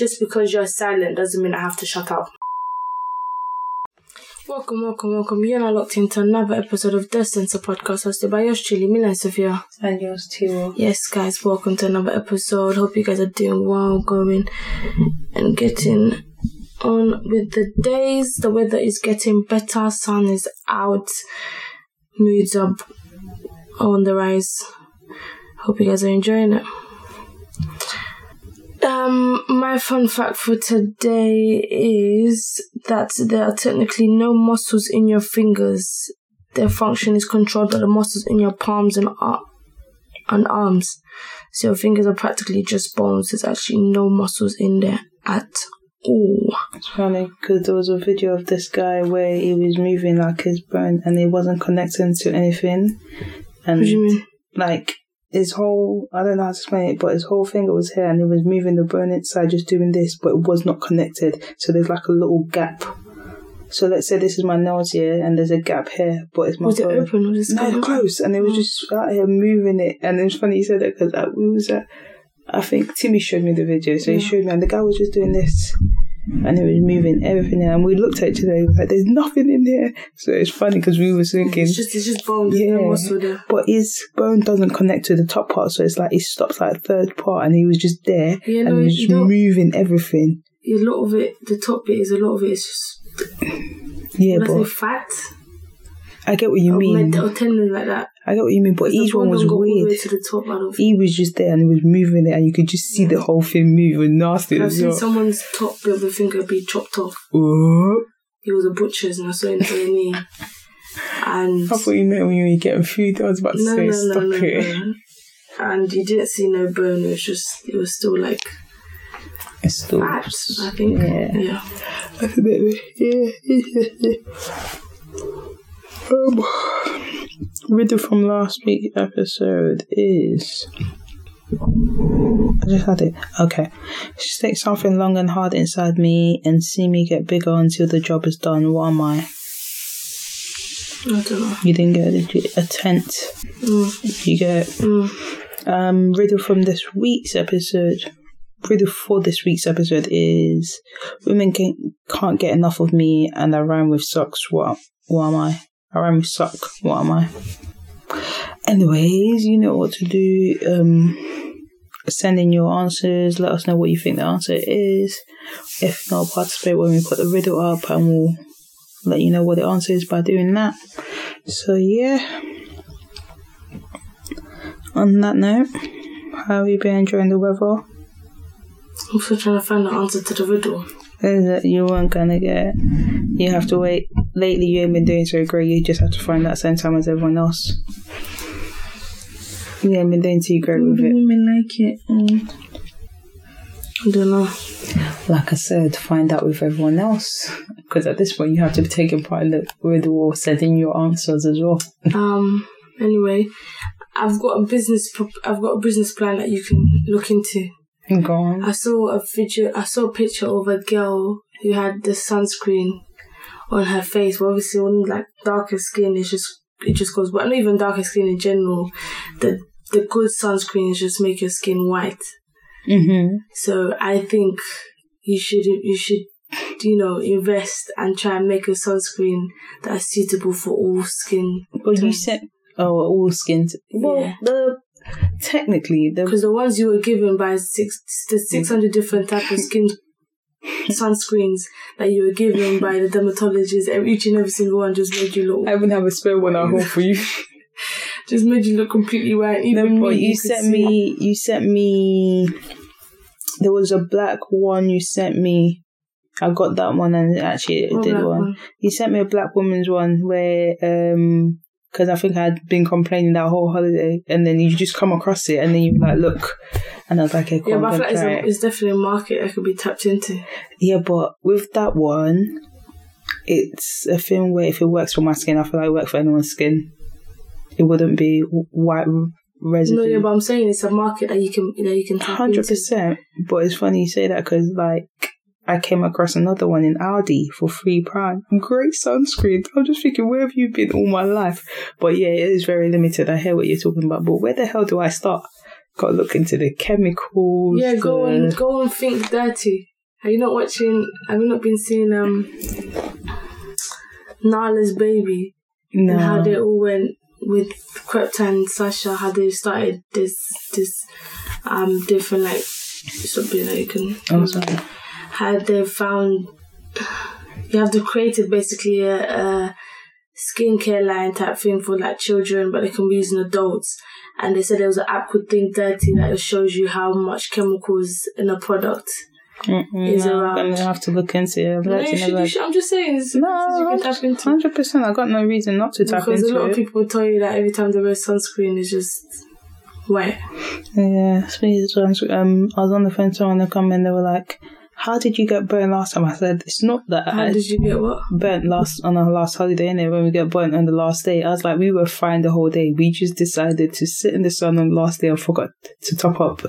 just because you're silent doesn't mean I have to shut up. Welcome, welcome, welcome. You're now locked into another episode of The Censored Podcast hosted by yours truly, Milene Sofia. And yours too. Yes, guys, welcome to another episode. Hope you guys are doing well, going and getting on with the days. The weather is getting better, sun is out, moods are on the rise. Hope you guys are enjoying it. Um, my fun fact for today is that there are technically no muscles in your fingers. Their function is controlled by the muscles in your palms and ar- and arms. So your fingers are practically just bones. There's actually no muscles in there at all. It's funny because there was a video of this guy where he was moving like his bone and he wasn't connecting to anything. And What do you mean? like his whole, I don't know how to explain it, but his whole finger was here and he was moving the bone inside, just doing this, but it was not connected. So there's like a little gap. So let's say this is my nose here and there's a gap here, but it's my Was it bone. open? Was it No, close, and it was oh. just out here moving it, and it's funny you said that because we was at, I think Timmy showed me the video, so he showed me, and the guy was just doing this, and he was moving everything, and we looked at each other like, "There's nothing in here," so it's funny because we were thinking, It's just, it's just bones. Yeah. No but his bone doesn't connect to the top part, so it's like it stops like third part, and he was just there, Yeah, no, and he was just moving everything. A lot of it, the top bit is a lot of it is just, Yeah, but fat I get what you or, mean. or tendon like that. I get what you mean, but each one was don't all the way weird. to the top. He was just there and he was moving it, and you could just see the whole thing moving nasty I've seen well. someone's top bit of the finger be chopped off. What? He was a butcher's and I saw him telling me. And I thought you meant when you were getting food. I was about to no, say, no, stop no, it. no. And you didn't see no bone. It was just, it was still like It's still. fat. I think. Yeah. Yeah. That's a bit. Yeah, yeah, yeah. Um, riddle from last week's episode is. I just had it. Okay. Stick something long and hard inside me and see me get bigger until the job is done. What am I? I don't know. You didn't get you? A tent. Mm, You get mm. um riddle from this week's episode riddle for this week's episode is women can, can't get enough of me and i rhyme with socks what what am i i rhyme with suck what am i anyways you know what to do um send in your answers let us know what you think the answer is if not participate when we put the riddle up and we'll let you know what the answer is by doing that so yeah on that note, how have you been enjoying the weather? I'm still trying to find the answer to the riddle. Is it you weren't gonna get? You have to wait. Lately, you ain't been doing so great. You just have to find that same time as everyone else. You ain't been doing too great with it. Women like it. Mm. I don't know. Like I said, find out with everyone else. Because at this point, you have to be taking part in the riddle or sending your answers as well. Um. Anyway, I've got a business. Pro- I've got a business plan that you can look into. Go on. I saw a video. I saw a picture of a girl who had the sunscreen on her face. Well, obviously, on like darker skin, it's just it just goes. But not even darker skin in general. The the good sunscreen is just make your skin white. Mm-hmm. So I think you should you should you know invest and try and make a sunscreen that is suitable for all skin. Well, you said, oh, all skins. Well, Yeah. the technically the because the ones you were given by six the six hundred different type of skin sunscreens that you were given by the dermatologist, each and every single one just made you look I even have a spare one at home for you. just made you look completely white. Even No, but me, you could sent see- me. You sent me. There was a black one you sent me. I got that one and actually it What did one. one? You sent me a black woman's one where um because I think I'd been complaining that whole holiday and then you just come across it and then you like look and I was like, okay, cool, Yeah, but I feel like it's, a, it's definitely a market that could be tapped into. Yeah, but with that one, it's a thing where if it works for my skin, I feel like it works for anyone's skin. It wouldn't be white residue. No, yeah, but I'm saying it's a market that you can that you can Hundred percent. But it's funny you say that because like I came across another one in Aldi for three pound. Great sunscreen. I'm just thinking, where have you been all my life? But yeah, it is very limited. I hear what you're talking about, but where the hell do I start? Got to look into the chemicals. Yeah, go and go and think dirty. Are you not watching? Have you not been seeing um Nala's baby No. and how they all went with Krepta and Sasha? How they started this this um different like something that you can. Oh, sorry. How they found you have to create it basically a, a skincare line type thing for like children, but they can be used in adults. And they said there was an app called Think Dirty that shows you how much chemicals in a product Mm-mm, is no, I'm gonna have to look into it. No, you should, you should, I'm just saying, No, something you can tap into. hundred percent. I got no reason not to tap into it. Because a lot of people tell you that every time they wear sunscreen, it's just wet. Yeah, speaking of sunscreen, um, I was on the phone to someone and come in. They were like, "How did you get burnt last time?" I said, "It's not that How I did you get what? burnt last on our last holiday. Innit? When we get burnt on the last day, I was like, we were fine the whole day. We just decided to sit in the sun on the last day and forgot to top up,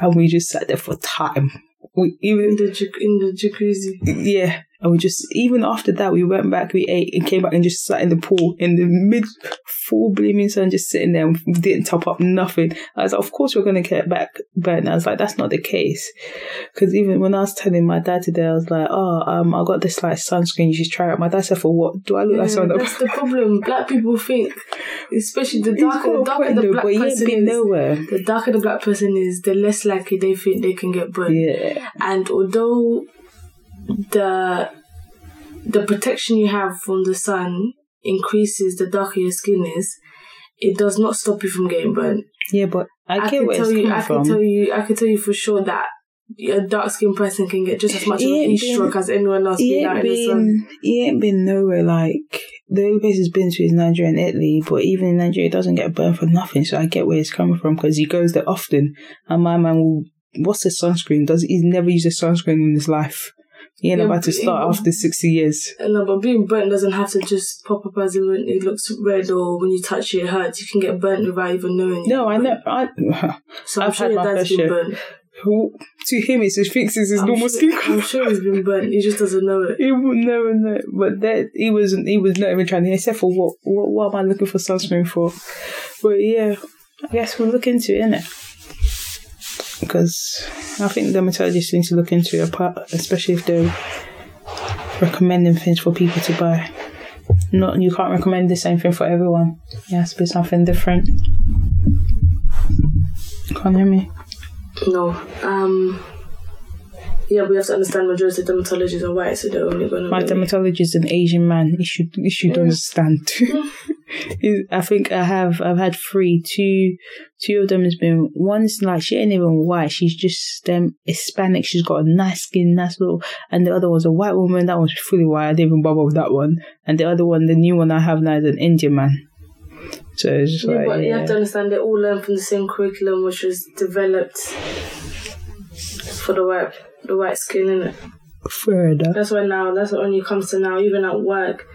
and we just sat there for time. We even In the, jac- in the jacuzzi. yeah, and we just even after that we went back, we ate and came back and just sat in the pool in the mid full blooming sun, just sitting there. and didn't top up nothing. I was like, of course we're gonna get back burnt. I was like, that's not the case, because even when I was telling my dad today, I was like, oh, um, I got this like sunscreen. You should try it. My dad said, for what? Do I look Yeah, like someone? that's the problem. Black people think, especially the darker, the darker the black but he ain't person is, nowhere. the darker the black person is, the less likely they think they can get burnt. Yeah, And although the the protection you have from the sun increases the darker your skin is, it does not stop you from getting burnt. yeah, but I, I can tell it's you, I from. can tell you, I can tell you for sure that a dark skinned person can get just as much of a heat stroke as anyone else he ain't in the sun. been he ain't been nowhere like the only place he's been to is Nigeria and Italy, but even in Nigeria, he doesn't get burned for nothing. So I get where he's coming from because he goes there often, and my man will. What's the sunscreen? Does he's never used a sunscreen in his life? He ain't Yeah, about to start he- after sixty years. No, but being burnt doesn't have to just pop up as when it looks red or when you touch it, it hurts. You can get burnt without even knowing. No, I know. I So I'm I've sure your dad's been burnt. who to him it's thinks it's his I'm normal sure, skin I'm sure he's been burnt. He just doesn't know it. He would never know, but that he wasn't. He was not even trying to. Except for what? What, what am I looking for sunscreen for? But yeah, I guess we'll look into it, innit? Because I think dermatologists need to look into it, apart, especially if they're recommending things for people to buy. Not you can't recommend the same thing for everyone. It has to be something different. Can't hear me. No. Um. Yeah, we have to understand majority of dermatologists are white, so they're only going to. My dermatologist is an Asian man. He should he should understand. I think I have I've had three. Two two of them has been one's like she ain't even white. She's just um Hispanic. She's got a nice skin, nice little. And the other one's a white woman. That one's fully white. I didn't even bother with that one. And the other one, the new one I have now, is an Indian man. So it's just Yeah, like but you yeah. have to understand they all learn from the same curriculum, which was developed for the white the white skin, innit? further. That's why now, that's what it comes to now, even at work,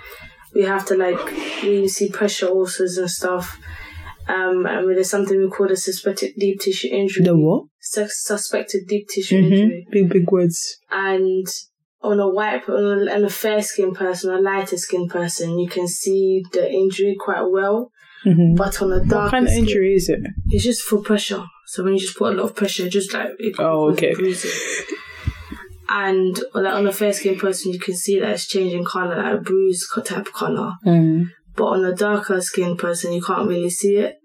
we have to like, we see pressure ulcers and stuff. Um, and there's something we call the suspected deep tissue injury. The what? Sus- suspected deep tissue Mm-hmm. injury. Big big words. And on a white, on a, on a fair skinned person, a lighter skinned person, you can see the injury quite well. Mm-hmm. But on a dark what kind of injury is it? it's just for pressure. So when you just put a lot of pressure, just like it Oh, okay. bruising. And like on a fair skinned person, you can see that it's changing color, like a bruise type color. Mm. But on a darker skinned person, you can't really see it.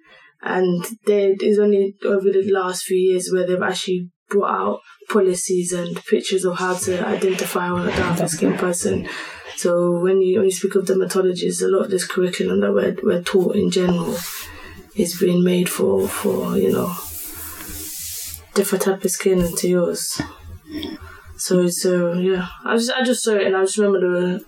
And there is only over the last few years where they've actually brought out policies and pictures of how to identify on a darker skinned person. So when you when you speak of dermatologists, a lot of this curriculum that we're, we're taught in general is being made for for you know different type of skin into yours. So so yeah, I just I just saw it and I just remember the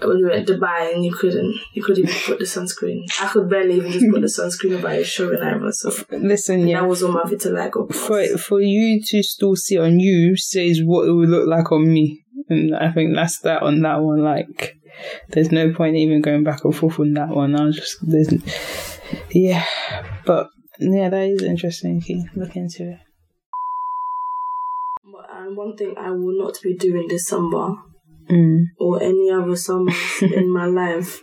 when we were at Dubai and you couldn't you couldn't even put the sunscreen. I could barely even just put the sunscreen over your showing either. So Listen, yeah. that was on my vitiligo. for for you to still see on you says what it would look like on me, and I think that's that on that one. Like, there's no point even going back and forth on that one. I was just there's, yeah, but yeah, that is interesting. You can look into it. Um, one thing I will not be doing this summer Mm. or any other summer in my life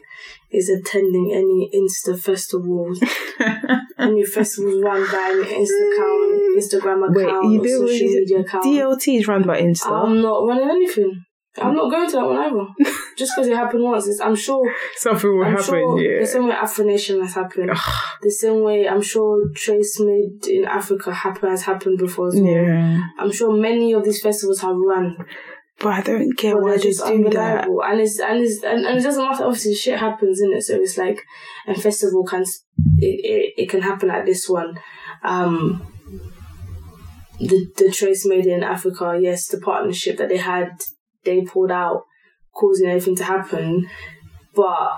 is attending any Insta festivals, any festivals run by an Insta account Instagram Wait, account you do social media account. DLT is run by Insta. I'm not running anything. I'm not going to that one either. Just because it happened once, it's, I'm sure. Something will I'm happen. sure yeah. the same way Afro Nation has happened. the same way I'm sure Trace Made in Africa happen, has happened before as well. Yeah, I'm sure many of these festivals have run, but I don't get but why they're they just do that. And it's and it's and, and it doesn't matter. Obviously, shit happens in it. So it's like a festival can it, it, it can happen like this one. Um, the the Trace Made in Africa, yes, the partnership that they had, they pulled out, causing everything to happen. But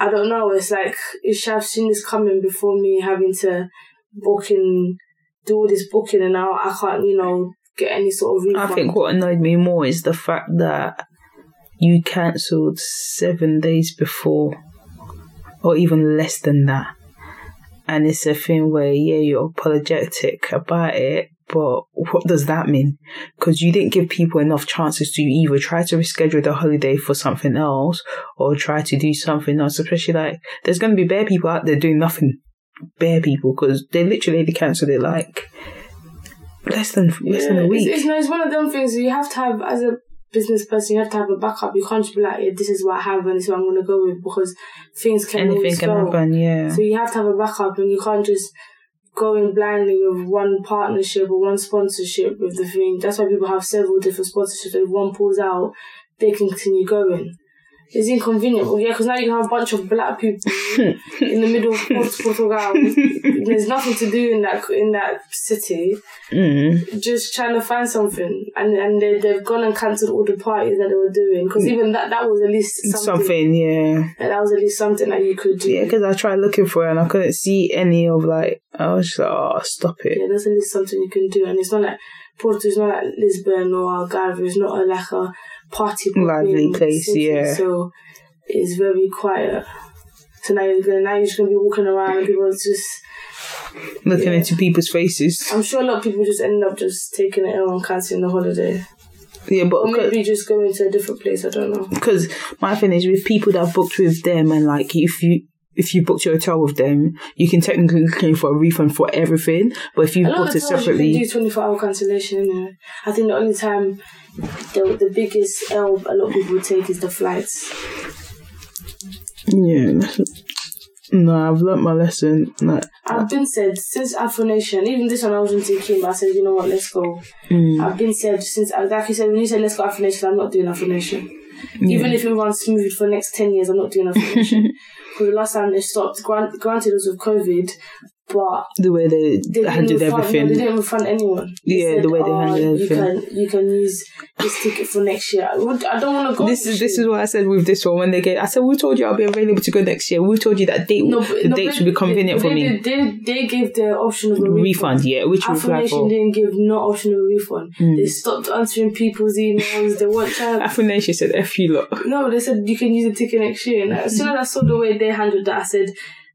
I don't know. It's like you should have seen this coming before me having to book and do all this booking, and now I can't, you know, get any sort of refund. I think what annoyed me more is the fact that you cancelled seven days before, or even less than that. And it's a thing where, yeah, you're apologetic about it, but what does that mean? Because you didn't give people enough chances to either try to reschedule the holiday for something else or try to do something else. Especially like, there's going to be bare people out there doing nothing. Bare people, because they literally they cancelled it like less than less than a week. It's, it's, no, it's one of them things you have to have as a business person. You have to have a backup. You can't just be like, yeah, this is what I have and this is what I'm going to go with because things can Anything can go. happen, yeah. So you have to have a backup, and you can't just go in blindly with one partnership or one sponsorship with the thing. That's why people have several different sponsorships. If one pulls out, they continue going. It's inconvenient, well, yeah, because now you have a bunch of black people in the middle of Port- Portugal. There's nothing to do in that in that city. Mm. Just trying to find something, and and they they've gone and cancelled all the parties that they were doing. Because even that that was at least something. Something, yeah. That was at least something that you could do. Yeah, because I tried looking for it and I couldn't see any of like, I was just like, oh, stop it. Yeah, that's at least something you can do. And it's not like Porto is not like Lisbon or Algarve. It's not a, like a party Lively place, yeah. So it's very quiet. So now you're gonna now you're just gonna be walking around and people just. Looking Yeah. into people's faces. I'm sure a lot of people just end up just taking it ill and cancelling the holiday, Yeah, but or maybe just going to a different place. I don't know. because my thing is with people that booked with them and like if you if you booked your hotel with them, you can technically claim for a refund for everything. But if you booked it times you can separately, do 24 hour cancellation. Anyway. I think the only time the the biggest L a lot of people take is the flights. yeah. No, I've learnt my lesson. Like, I've been said since Afro Nation, even this one I wasn't taking, but I said, you know what, let's go. mm, I've been said since, like you said, when you said let's go Afro Nation, I'm not doing Afro Nation. Even if it runs smooth for the next 10 years, I'm not doing Afro The last time they stopped, grant, granted was with COVID, but the way they, they handled refund, everything. no, they didn't refund anyone. They Yeah, the way they "Oh, handled you everything." can, you can use this ticket for next year. I would- I don't want to go this is this year. is what I said with this one when they get. I said, "We told you I'll be available to go next year. We told you that date, No, but- the no, dates but will be convenient they, for me. They, they gave the option of a refund. refund, yeah, which Afro Nation didn't give no option of refund. Hmm. They stopped answering people's emails. They weren't trying. Afro Nation said, "F you lot." No, they said you can use the ticket next year. And as soon as I saw the way they handled that, I said,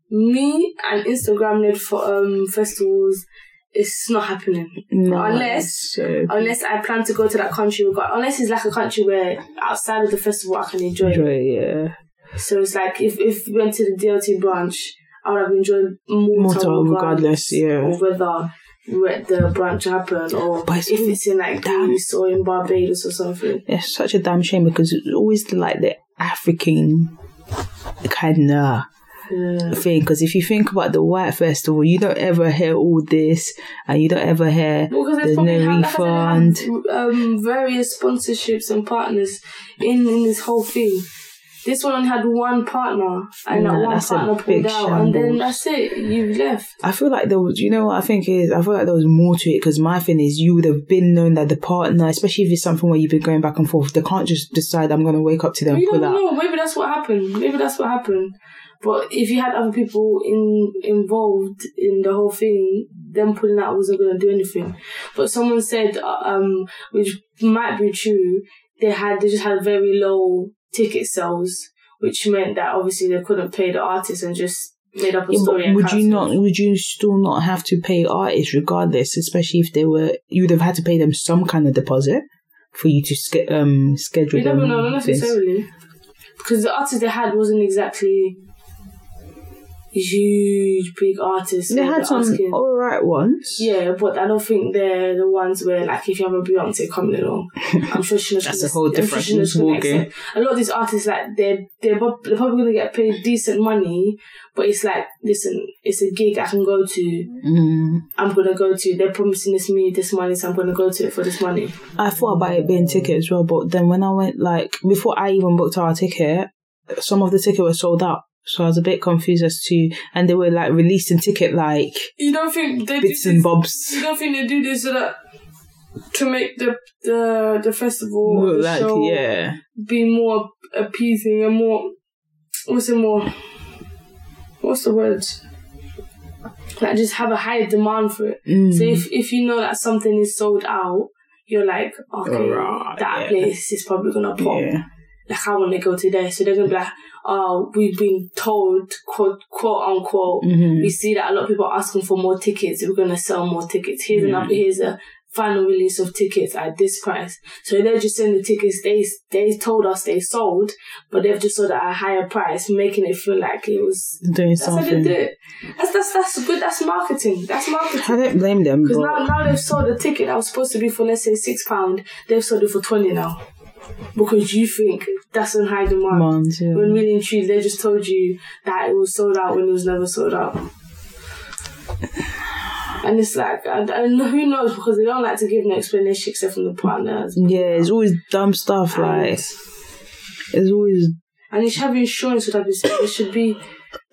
me and Instagram led for um festivals, it's not happening. No, Unless- so, Unless I plan to go to that country, unless it's like a country where outside of the festival I can enjoy. it. enjoy, yeah, So it's like if if we went to the DLT brunch, I would have enjoyed Malta, Malta, regardless, yeah. or whether where the brunch happened or it's if it's in like Greece or in Barbados or something. it's such a damn shame because it's always like the African kind of Yeah. thing. Because if you think about the White Festival, you don't ever hear all this, and you don't ever hear Because there's no have, like I said, refund. they um, various sponsorships and partners in, in this whole thing. This one had one partner, and No, that one partner big pulled out, and then that's it. You've left. I feel like there was, you know what I think is, I feel like there was more to it because my thing is you would have been known that the partner, especially if it's something where you've been going back and forth, they can't just decide I'm going to wake up to them You pull don't out. know. Maybe that's what happened. Maybe that's what happened. But if you had other people in involved in the whole thing, them pulling out wasn't going to do anything. But someone said, uh, um, which might be true, they had they just had very low ticket sales, which meant that obviously they couldn't pay the artist and just made up a Yeah, story. would you not? Would you still not have to pay artists regardless? Especially if they were, you would have had to pay them some kind of deposit for you to ske- um schedule You never them. know, not necessarily. Because the artist they had wasn't exactly huge big artists. They had some asking- alright ones. Yeah, but I don't think they're the ones where, like, if you have a Beyonce coming along, I'm sure she's That's gonna, a whole I'm sure different she's gonna ballgame. A lot of these artists, like, they're they're, prob- they're probably gonna get paid decent money, but it's like, listen, it's a gig I can go to. Mm. I'm gonna go to. They're promising this me this money, so I'm gonna go to it for this money. I thought about it being ticket as well, but then when I went, like, before I even booked our ticket, some of the ticket was sold out. So I was a bit confused as to, and they were like releasing ticket like You don't think they bits do and bobs. You don't think they do this so that to make the the the festival Look the like, show yeah. be more appeasing and more what's it more what's the word like just have a higher demand for it Mm. so if if you know that something is sold out you're like okay Alright, that yeah. place is probably gonna pop Yeah. Like I want to go to there so they're gonna be like oh we've been told quote quote unquote Mhm. we see that a lot of people are asking for more tickets. We're gonna sell more tickets. Here's another. Here's a final release of tickets at this price. So they're just selling the tickets. They they told us they sold, but they've just sold at a higher price, making it feel like it was. Doing That's how they something. do it. That's that's that's good. That's marketing. That's marketing. I don't blame them, Because but now, now they've sold a ticket that was supposed to be for let's say six pound. They've sold it for twenty now, because you think that's in high demand. Mons, yeah. When really and truly, they just told you that it was sold out when it was never sold out. And it's like, and, and who knows, because they don't like to give no explanation except from the partners. yeah, it's always dumb stuff. Like it's always. And you should have insurance with that. It should be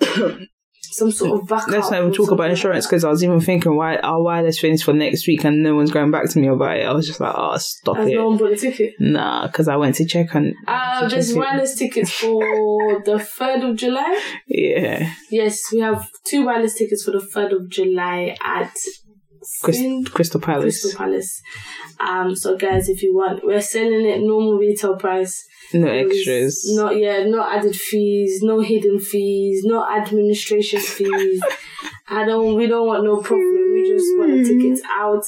some sort of backup. Let's not even talk about insurance because I was even thinking why our wireless finished for next week and no one's going back to me about it. I was just like, oh, stop. Has it. no one bought a ticket? Nah, because I went to check on. Uh, to there's check wireless tickets for the 3rd of July. Yeah, Yes, we have two wireless tickets for the 3rd of July at Crys- Spin- Crystal Palace. Crystal Palace. Um, so guys, if you want, we're selling it normal retail price. No extras. Not yeah, no added fees, no hidden fees, no administration fees. I don't. We don't want no profit. We just want the tickets out.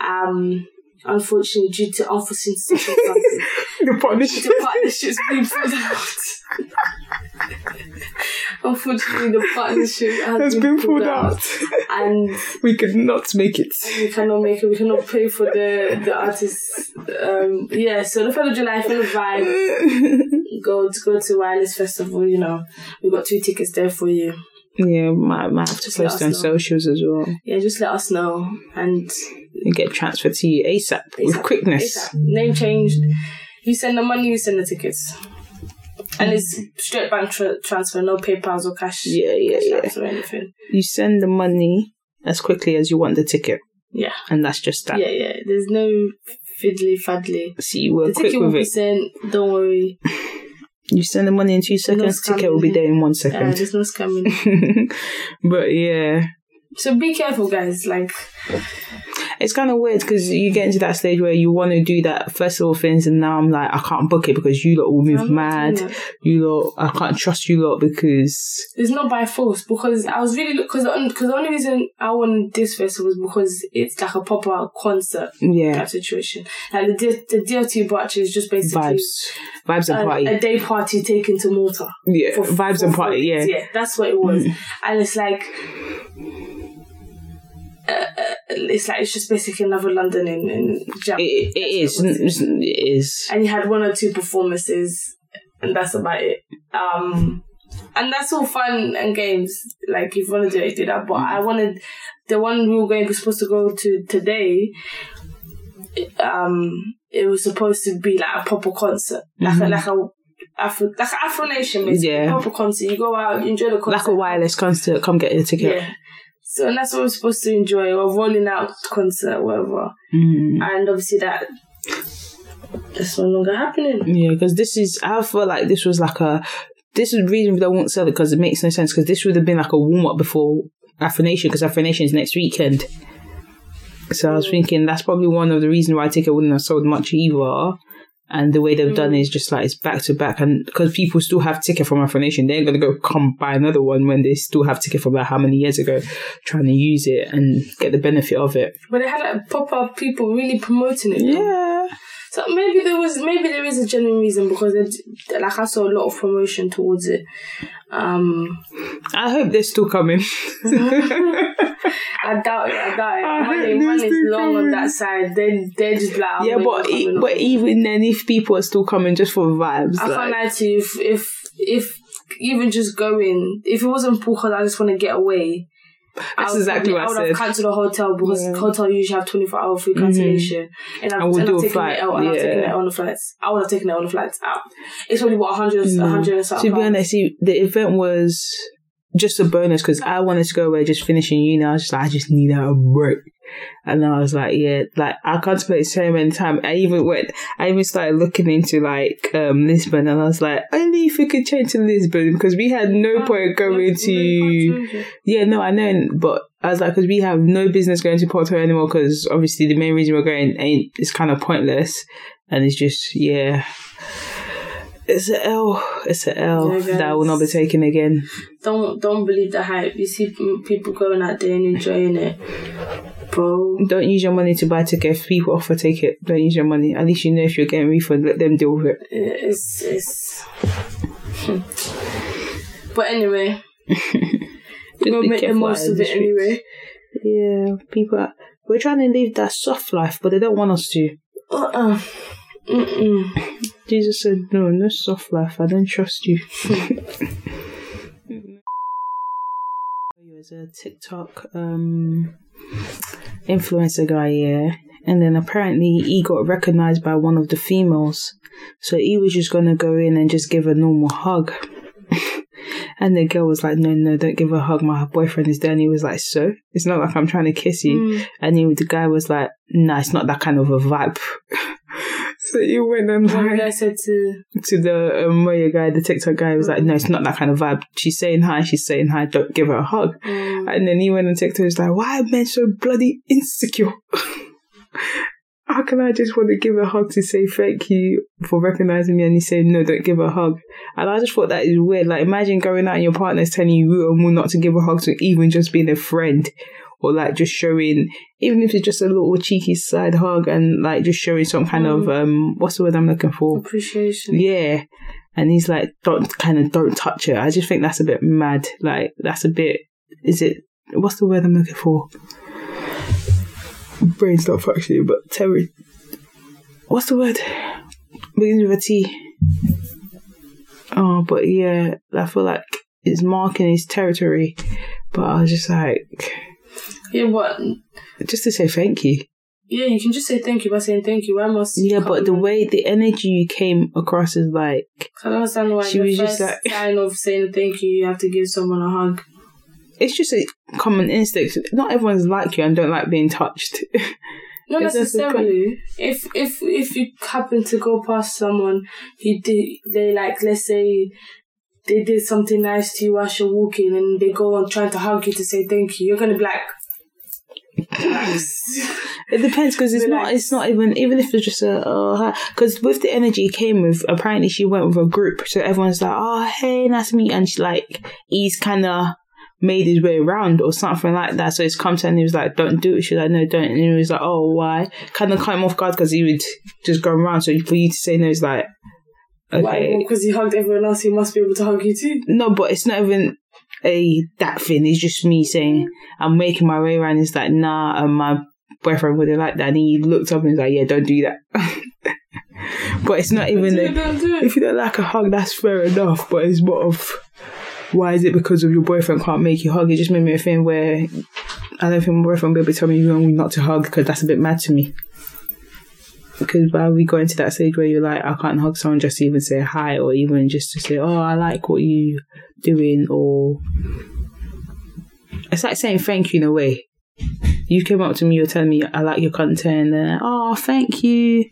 Um, unfortunately, due to unforeseen circumstances, the partnership. the partnership's been pulled out. unfortunately, the partnership has, has been pulled out. and we could not make it. we cannot make it. We cannot pay for the the artists. Um, yeah. So the third of July, full of vibe. Go to go to Wireless Festival. You know, we got two tickets there for you. Yeah, might, might have to post on know. socials as well. Yeah, just let us know and And get transferred to you ASAP, with quickness. ASAP. Name changed. You send the money, you send the tickets. And it's straight bank tra- transfer, no PayPal's or cash. Yeah, yeah, cash yeah. or anything. You send the money as quickly as you want the ticket, Yeah, and that's just that. yeah, yeah. There's no fiddly faddly. See, you were The quick ticket will with be sent. Don't worry. You send the money in two seconds, scamming. ticket will be there in one second. Uh, there's no scamming. but yeah, so be careful, guys. Like, it's kind of weird because you get into that stage where you want to do that festival things, and now I'm like, I can't book it because you lot will move I'm mad. You lot, I can't trust you lot because it's not by force because I was really because the, because the only reason I wanted this festival was because it's like a proper concert yeah, type situation. Like the D- the DLT batch is just basically vibes, vibes and a, party. a day party taken to Malta. yeah, for- vibes for and party. Yeah, yeah, that's what it was. Mm. And it's like, uh, it's like it's just basically another London in in. It, it is. It is. and you had one or two performances, and that's about it. Um, and that's all fun and games. Like if you want to do it, do that. But I wanted the one we were going was supposed to go to today. Um, it was supposed to be like a proper concert, like a like a Afro, like an Afro Nation, basically. Yeah. Proper concert. You go out, you enjoy the concert. Like a wireless concert. Come get your ticket. Yeah. So and that's what we're supposed to enjoy, or rolling out concert, whatever. Mm. And obviously that that's no longer happening. Yeah, because this is. I feel like this was like a. This is the reason they won't sell it because it makes no sense. Because this would have been like a warm up before Afro Nation. Because Afro Nation is next weekend. So I was thinking that's probably one of the reasons why ticket wouldn't have sold much either. And the way they've done it is just like it's back to back, and because people still have ticket from Afro Nation, they're gonna go come buy another one when they still have ticket from like how many years ago, trying to use it and get the benefit of it. But they had like pop up people really promoting it. Yeah, So maybe there was maybe there is a genuine reason because it, like I saw a lot of promotion towards it. Um, I hope they're still coming. I doubt it. I doubt it. I Money, hate money's this long on that side. They they just like yeah, "Oh, but e- but even then, if people are still coming just for vibes, I like, can't lie to you. If if, if even just going, if it wasn't because I just want to get away. I That's would exactly what I I would have cancelled the hotel because Yeah. Mm-hmm. hotel usually have twenty four hour free cancellation, and I've, And we'll and I've taken flight, it out, and I've taken yeah. it on the flights. I would have taken it on the flights out. It's only what a hundred, a hundred to be honest, the event was just a bonus because I wanted to go away just finishing uni. I was just like, I just need a break. And I was like, yeah, like I contemplated so many times. I even went, I even started looking into like um Lisbon, and I was like, only if we could change to Lisbon because we had no point going to. Yeah, no, I know, but I was like, because we have no business going to Porto anymore because obviously the main reason we're going ain't it's kind of pointless, and it's just yeah. It's a L. It's a L Yeah, that will not be taken again. Don't don't believe the hype. You see people going out there and enjoying it, bro. Don't use your money to buy tickets. People offer ticket, don't use your money. At least you know if you're getting refund, let them deal with it. It's it's. but anyway, we'll be make the most of it anyway. Yeah, people. Are, we're trying to live that soft life, but they don't want us to. Uh uh Mm-mm. Jesus said, "No, no soft life. I don't trust you." He was a TikTok um, influencer guy, yeah, and then apparently he got recognized by one of the females, so he was just gonna go in and just give a normal hug. And the girl was like, "No, no, don't give a hug. My boyfriend is there." And he was like, "So it's not like I'm trying to kiss you." Mm. And he, the guy was like, "Nah, it's not that kind of a vibe." so he went and like, guy said to to the um, Moya guy, the TikTok guy, was like, "No, it's not that kind of vibe. She's saying hi, she's saying hi. Don't give her a hug." um, And then he went on TikTok. He was like, "Why are men so bloody insecure? How can I just want to give a hug to say thank you for recognizing me?" And he's saying, "No, don't give her a hug." And I just thought that is weird. Like, imagine going out and your partner's telling you root and will not to give a hug to even just being a friend. Or like just showing, even if it's just a little cheeky side hug, and like just showing some kind of um, what's the word I'm looking for? appreciation. Yeah. And he's like, don't kind of don't touch it. I just think that's a bit mad. Like that's a bit. Is it? What's the word I'm looking for? Brain's not functioning, but Terry. What's the word? Begins with a T. Oh, but yeah, I feel like it's marking his territory. But I was just like, Yeah, what? just to say thank you. Yeah, you can just say thank you by saying thank you. Why must Yeah, but the way the energy you came across is like, I don't understand why She the was first just like- sign of saying thank you, you have to give someone a hug. it's just a common instinct. Not everyone's like you and don't like being touched. Not It's necessarily. If if if you happen to go past someone who did they like let's say they did something nice to you while you're walking and they go on trying to hug you to say thank you, you're gonna be like. It depends because it's not. It's not even. Even if it's just a. Because with the energy came with. Apparently, she went with a group, so everyone's like, "Oh, hey, nice to meet." you," And she like, he's kind of made his way around or something like that. So it's come to her and he was like, "Don't do it." She's like, "No, don't." And he was like, "Oh, why?" Kind of caught him off guard because he would just go around. So for you to say no is like, okay, Because he hugged everyone else, he must be able to hug you too. no, but it's not even a that thing. It's just me saying I'm making my way around. It's like nah, and my boyfriend wouldn't like that. And he looked up and was like, yeah, don't do that. but it's not even. Do it, do if you don't like a hug, that's fair enough. But it's more of why is it because of your boyfriend can't make you hug? It just made me a thing where I don't think my boyfriend will be telling me you me not to hug because that's a bit mad to me. Because why are we going to that stage where you're like, I can't hug someone just to even say hi or even just to say, oh, I like what you doing or it's like saying thank you in a way. You came up to me, you're telling me I like your content, and oh, thank you.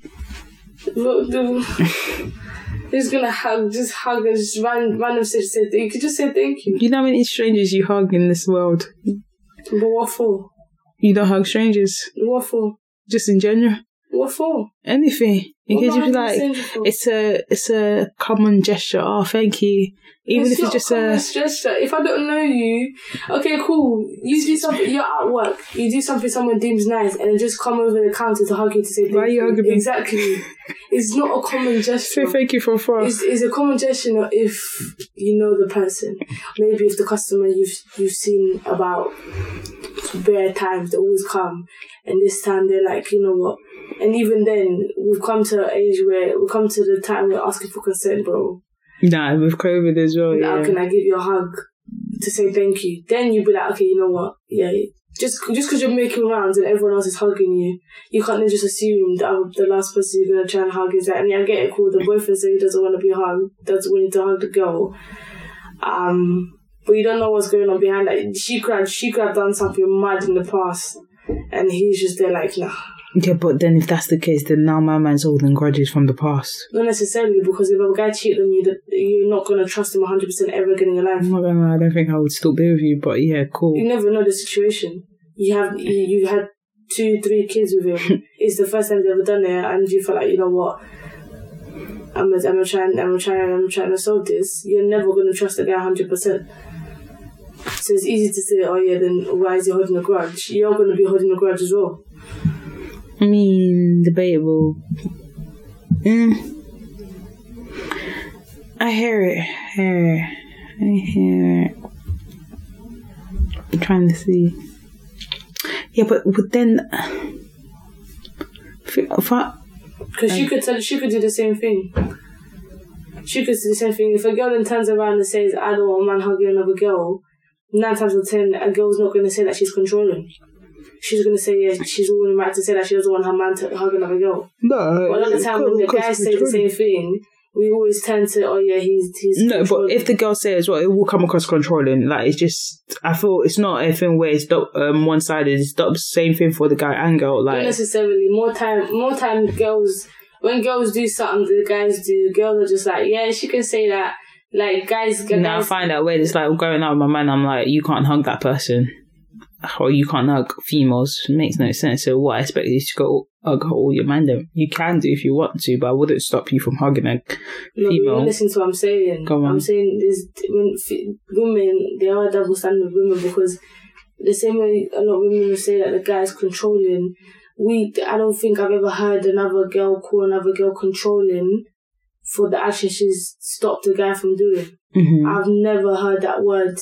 He's gonna hug, just hug and just random, random say, say thank you. could just say thank you. You know how many strangers you hug in this world? But what for? You don't hug strangers, What for? just in general. What for? Anything. You can am just be like, it's a it's a common gesture. Oh, thank you. Even if not it's just common a gesture. If I don't know you, okay, cool. You do something. You're at work. You do something someone deems nice, and then just come over the counter to hug you to say thank Why are you hugging me? Exactly. it's not a common gesture. say thank you from far. It's, it's a common gesture if you know the person. Maybe if the customer you've you've seen about bare times, they always come, and this time they're like, you know what? And even then, we've come to an age where we've come to the time we're asking for consent, bro. Nah, with COVID as well. Now, Yeah. can I give you a hug to say thank you? Then you'd be like, okay, you know what? Yeah, just just because you're making rounds and everyone else is hugging you, you can't then just assume that I'm the last person you're gonna try and hug is that. And yeah, I get it, cool. The boyfriend says he doesn't want to be hugged, doesn't want to hug the girl. Um, but you don't know what's going on behind that. She could she could have done something mad in the past, and he's just there like, nah. Yeah, but then if that's the case, then now my man's holding grudges from the past. Not necessarily because if a guy cheated on you, you're not gonna trust him 100% ever again in your life. I'm not gonna I don't think I would still be with you, but yeah, cool. you never know the situation. You have you, you had two, three kids with him. it's the first time you've ever done it, and you feel like you know what. I'm I'm gonna I'm gonna I'm trying to solve this. You're never gonna trust a guy hundred percent. So it's easy to say, oh yeah, then why is he holding a grudge? You're gonna be holding a grudge as well. I mean, debatable. Mm. I hear it. Hear it. I hear it. I'm trying to see. Yeah, but, but then. Because she could tell, she could do the same thing. She could do the same thing. If a girl then turns around and says, "I don't want a man hugging another girl," nine times out of ten, a girl's not going to say that she's controlling. She's going to say, "Yeah, she's the right to say that she doesn't want her man to hug another girl." no, But another time when the guys say the same thing, we always tend to, "Oh yeah, he's he's." No, but if the girl says, well, it will come across controlling. Like, it's just, I feel it's not a thing where it's do- um, one sided. It's the same thing for the guy and girl. not Like, necessarily more time, more time girls when girls do something, the guys do. Girls are just like, "Yeah, she can say that." Like guys, guys now I find out where it's like going out with my man, I'm like, you can't hug that person. Or you can't hug females. It makes no sense. So what I expect you to go hug all your man them. You can do if you want to, but I wouldn't stop you from hugging a No, female. listen to what I'm saying. Go on. I'm saying there's when f- women they are a double standard women because the same way a lot of women will say that the guy's controlling. We I don't think I've ever heard another girl call another girl controlling for the action she's stopped the guy from doing. Mhm. I've never heard that word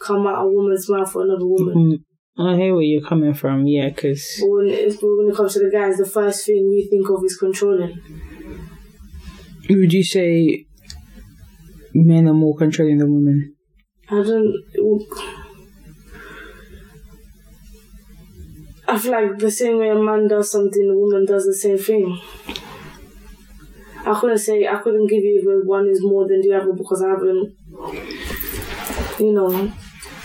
come out a woman's mouth for another woman. Mhm. I hear where you're coming from, yeah, because when, it, when it comes to the guys, the first thing we think of is controlling. would you say men are more controlling than women? I don't. I feel like the same way a man does something, a woman does the same thing. I couldn't say I couldn't give you if one is more than the other because I haven't. You know,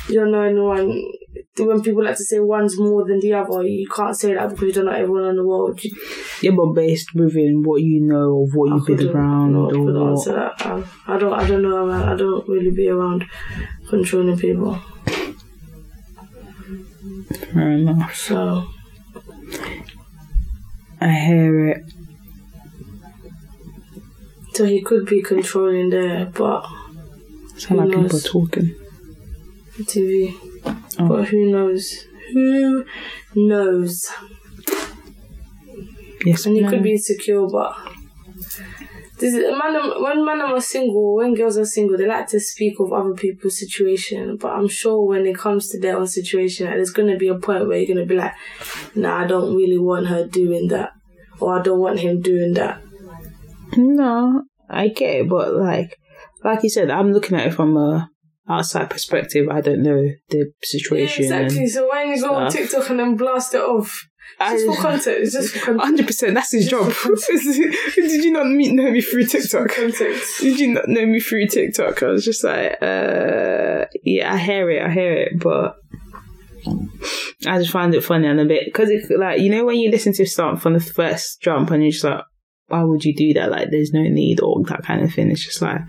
you don't know anyone. When people like to say one's more than the other, you can't say that because you don't know everyone in the world. Yeah, but based within what you know of what I you've been around I or what. Um, I don't. I don't know. I don't really be around controlling people. Fair enough. So I hear it. So he could be controlling there, but Sound like Who people talking. TV. Oh. But who knows? Who knows? Yes, And ma'am. could be insecure, but this is, man, when men are single, when girls are single, they like to speak of other people's situation. But I'm sure when it comes to their own situation, there's gonna be a point where you're gonna be like, "Nah, I don't really want her doing that, or I don't want him doing that." No, I get it, but like, like you said, I'm looking at it from a outside perspective. I don't know the situation. exactly. So when you go on. TikTok and then blast it off, it's just for content. It's just for content. Hundred percent. That's his job. Did you not meet, know me through TikTok? Did you not know me through TikTok? I was just like, uh, yeah, I hear it, I hear it, but I just find it funny and a bit because it like you know when you listen to something from the first jump and you're just like, why would you do that? Like, there's no need or that kind of thing. It's just like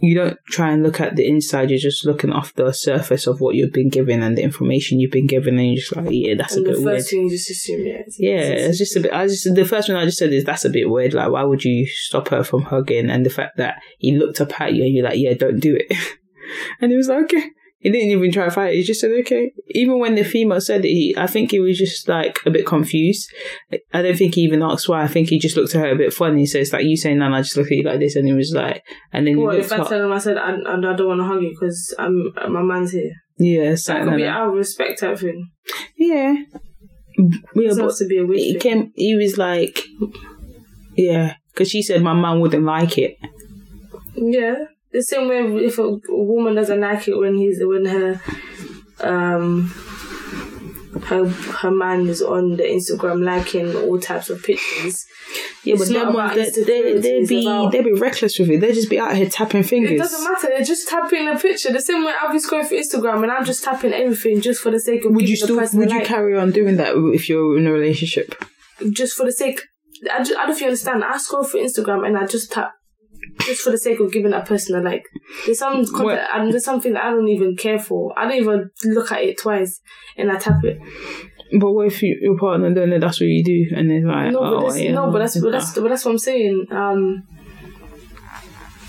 you don't try and look at the inside. You're just looking off the surface of what you've been given and the information you've been given, and you're just like, yeah, that's And a the bit first thing you just assume, yeah. it's- Yeah, it's- it's just a bit. I just the first one I just said is that's a bit weird. Like, why would you stop her from hugging? And the fact that he looked up at you and you're like, yeah, don't do it. and he was like, okay. He didn't even try to fight. He just said, okay. Even when the female said it, he, I think he was just like a bit confused. I don't think he even asked why. I think he just looked at her a bit funny. So it's like you saying, "No, I just look at you like this," and he was like, and then he What if I tell him I said I, I don't want to hug you because I'm my man's here? Yeah, That something like be that. of respect type thing. Yeah, yeah, It but to be a weird he came. He was like, yeah, because she said my mum wouldn't like it. Yeah, the same way if a, woman doesn't like it when he's when her um her her man is on the Instagram liking all types of pictures. Yeah, but them ones, they, they, insecurity, they it's be about- they be reckless with it. They just be out here tapping fingers. It doesn't matter. They're just tapping a picture. The same way I'll be scrolling for Instagram and I'm just tapping everything just for the sake of Would you still would you like. carry on doing that if you're in a relationship? just for the sake. I, just, I don't know if you understand. I scroll for Instagram and I just tap just for the sake of giving that person a like. There's some content, and there's something that I don't even care for. I don't even look at it twice, and I tap it. But what if you, your partner doing it? That's what you do, and it's like, No, oh, but that's, yeah, no, but that's but that's but that's what I'm saying. Um,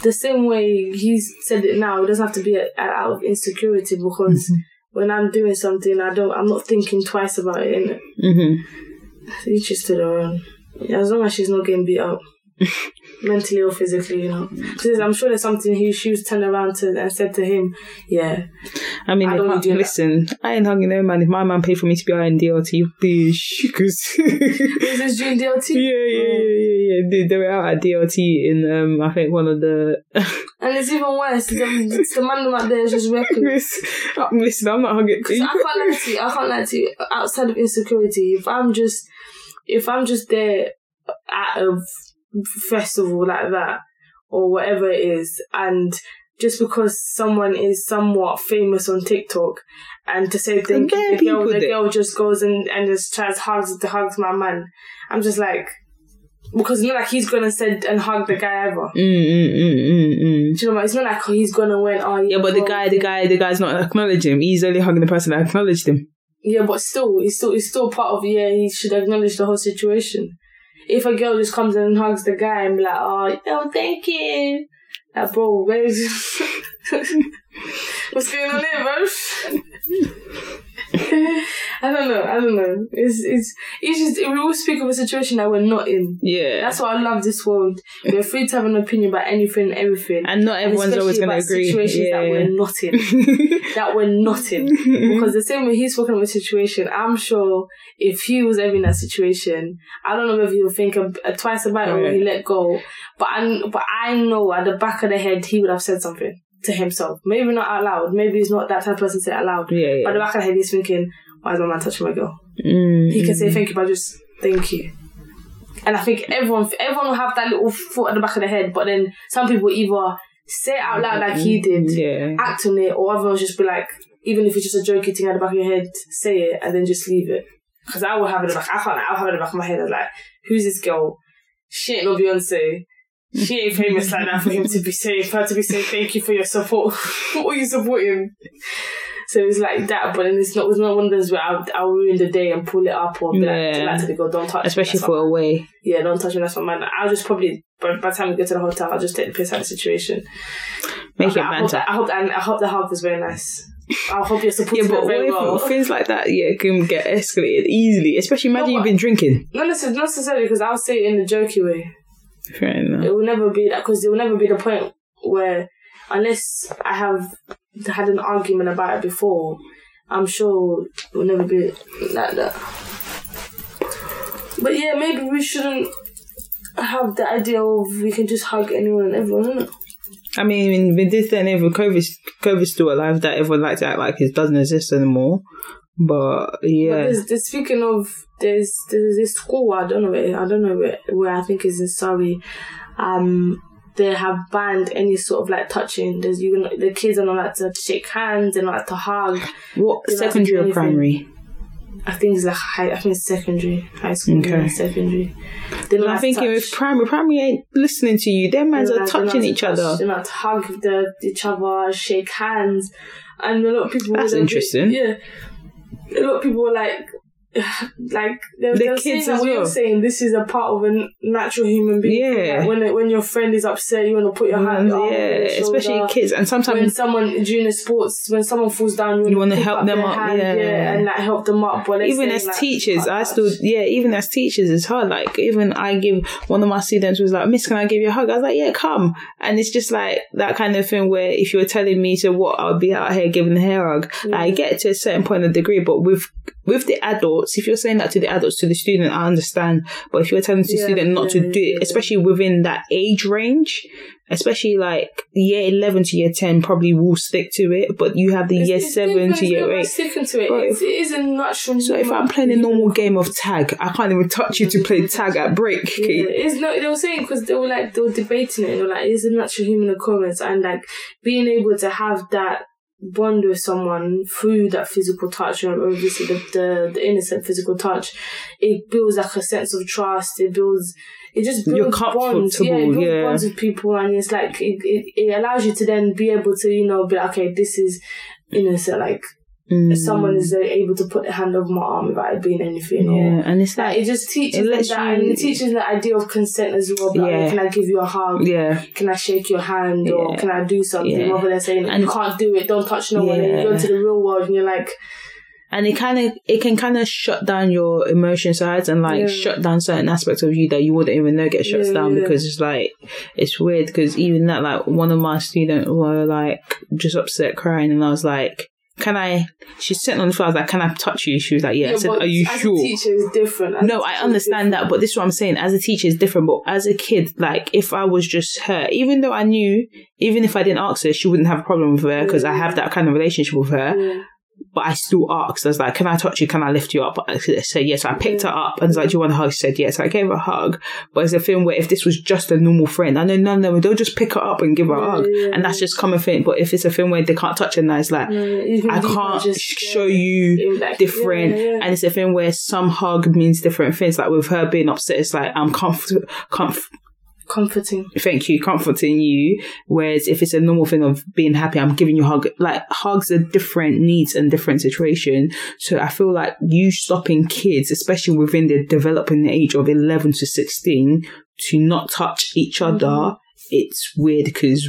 the same way he's said it now, it doesn't have to be a, a- out of insecurity because Mm-hmm. when I'm doing something, I don't. I'm not thinking twice about it. innit? hmm Each is to their own. As long as she's not getting beat up. mentally or physically, you know. 'Cause I'm sure there's something he she was turned around to and said to him, yeah, I mean, I don't do that. listen, I ain't hugging no man. If my man paid for me to be out in DLT, bitch, because is this June DLT? yeah, yeah, yeah, yeah, yeah. They, they were out at DLT in um, I think one of the. And it's even worse. The, it's the man out there is just reckless. listen, listen, I'm not hugging. Because I can't lie to you. I can't lie to you. Outside of insecurity, if I'm just, if I'm just there out a festival like that or whatever it is, and just because someone is somewhat famous on TikTok, and to say thank there are you, the girl, the girl just goes and and just tries hugs to hugs my man. I'm just like. Because not like he's gonna send and hug the guy ever. Mm, mm, mm, mm, mm. Do you know what? It's not like he's gonna win. Oh Yeah, but the guy, the guy, the guy's not acknowledging him. He's only hugging the person that acknowledged him. Yeah, but still, it's still it's still part of yeah. He should acknowledge the whole situation. If a girl just comes and hugs the guy and be like, "Oh, oh thank you," like, bro, where's what's going on there, bro? I don't know. I don't know. It's it's it's just we all speak of a situation that we're not in. Yeah, That's why I love this world. We're free to have an opinion about anything, and everything. and not everyone's always especially going to about agree. Situations that we're not in that we're not in. Because the same way he's spoken of a situation, I'm sure if he was ever in that situation, I don't know if he would think a uh, twice about it or Yeah. he let go. But I, but I know at the back of the head he would have said something to himself. Maybe not out loud. Maybe he's not that type of person to say it out loud. yeah, But at the back of the head he's thinking, why is my man touching my girl? Mm, He can mm. say thank you, but just thank you. And I think everyone, everyone will have that little thought at the back of the head. But then some people either say it out loud like he did, Yeah. act on it, or others just be like, even if it's just a jokey thing at the back of your head, say it and then just leave it. Because I will have it in the back. I can't. I'll have it in the back of my head. I'm like, who's this girl? She ain't no Beyonce. She ain't famous like that for him to be saying, for her to be saying thank you for your support. what are you supporting? So it's like that, but then it's not. It's not one of those where I'll, I'll ruin the day and pull it up or be like, Yeah. like to the girl, don't touch. me, Especially that's for not- away. yeah, don't touch me. That's my man. I'll just probably by, by the time we get to the hotel, I'll just take the piss out of the situation. Make it I hope, that, I hope that, I hope the hug was very nice. I hope you're supporting Yeah, but very well. things like that yeah can get escalated easily? Especially imagine No, you've been drinking. Not necessarily, not necessarily because I'll say it in a jokey way. Fair enough. It will never be that because it will never be the point where, unless I have had an argument about it before, I'm sure it will never be like that. But yeah, maybe we shouldn't have the idea of we can just hug anyone and everyone, innit? I mean, with this and age, COVID, COVID's still alive, that everyone likes to act like it doesn't exist anymore. But But yeah, there's, there's, speaking of, there's there's this school I don't know where I don't know where, where I think is in Surrey. Um, they have banned any sort of like touching. There's you know, the kids are not allowed to shake hands. They're not allowed to hug. what You're secondary or primary? I think it's like high. I think it's secondary, high school, Okay. secondary. They're not I'm thinking touch. with primary, primary ain't listening to you. Them mans They're are they're touching to each touch, other. They're not to hug the, each other, shake hands, and a lot of people. That's they're interesting. yeah, a lot of people were like. Like The kids as well. saying, this is a part of a natural human being. Yeah. Like when when your friend is upset, you want to put your hand. Mm, on yeah, especially kids. And sometimes when someone during the sports, when someone falls down, you, You want wanna help them up, yeah. and like help them up. But even as like, teachers, I still, yeah, even as teachers, it's hard. Like, even I give one of my students was like, Miss, can I give you a hug? I was like, yeah, come. And it's just like that kind of thing where if you were telling me to what, I would be out here giving a hair hug. I get to a certain point of degree, but with with the adults, if you're saying that to the adults, to the student, I understand. But if you're telling the Yeah, student not yeah, to do it, especially within that age range, especially like year 11 to year 10 probably will stick to it, but you have the It's- year it's 7 to year not 8. sticking to it. It's, it is a natural. So if I'm playing a normal game of tag, I can't even touch you to play tag at break. Yeah, it's not. They were saying because they were like they were debating it. They were like, it's a natural human occurrence, and like being able to have that bond with someone through that physical touch, and obviously the, the the innocent physical touch, it builds like a sense of trust. It builds. It just builds bonds. Yeah, it builds yeah. bonds with people, and it's like it, it, it allows you to then be able to you know be like, okay, this is innocent. Like Mm. someone is uh, able to put a hand over my arm without it being anything. Or, Yeah, and it's like like, it just teaches it that, and it teaches the idea of consent as well. Like, Yeah. can I give you a hug? yeah, Can I shake your hand? Or can I do something? Yeah. Rather than saying And- you can't do it, don't touch no one. And you go Yeah. into the real world and you're like, and it kind of it can kind of shut down your emotion sides and like Yeah. shut down certain aspects of you that you wouldn't even know get shut Yeah, down yeah. because it's like it's weird because even that like one of my students were like just upset crying and I was like. Can I? She's sitting on the floor. I was like, "Can I touch you?" She was like, "Yeah." I said, "Are you as sure?" A teacher is different. As No, I understand that, but this is what I'm saying. As a teacher, it's different. But as a kid, like if I was just her, even though I knew, even if I didn't ask her, she wouldn't have a problem with her because I have that kind of relationship with her. Yeah. But I still asked. I was like, "Can I touch you? Can I lift you up?" I said yes. I picked her up and was like, "Do you want a hug?" She said yes. I gave her a hug. But it's a thing where if this was just a normal friend, I know none of them they'll just pick her up and give her a hug, yeah, and that's just common thing. But if it's a film where they can't touch her, now it's like. Yeah, I can't just, show you like, different yeah, and it's a thing where some hug means different things like with her being upset it's like i'm comfort comf- comforting. thank you comforting you whereas if it's a normal thing of being happy i'm giving you a hug like hugs are different needs and different situation so i feel like you stopping kids especially within the developing age of 11 to 16 to not touch each other Mm-hmm. it's weird because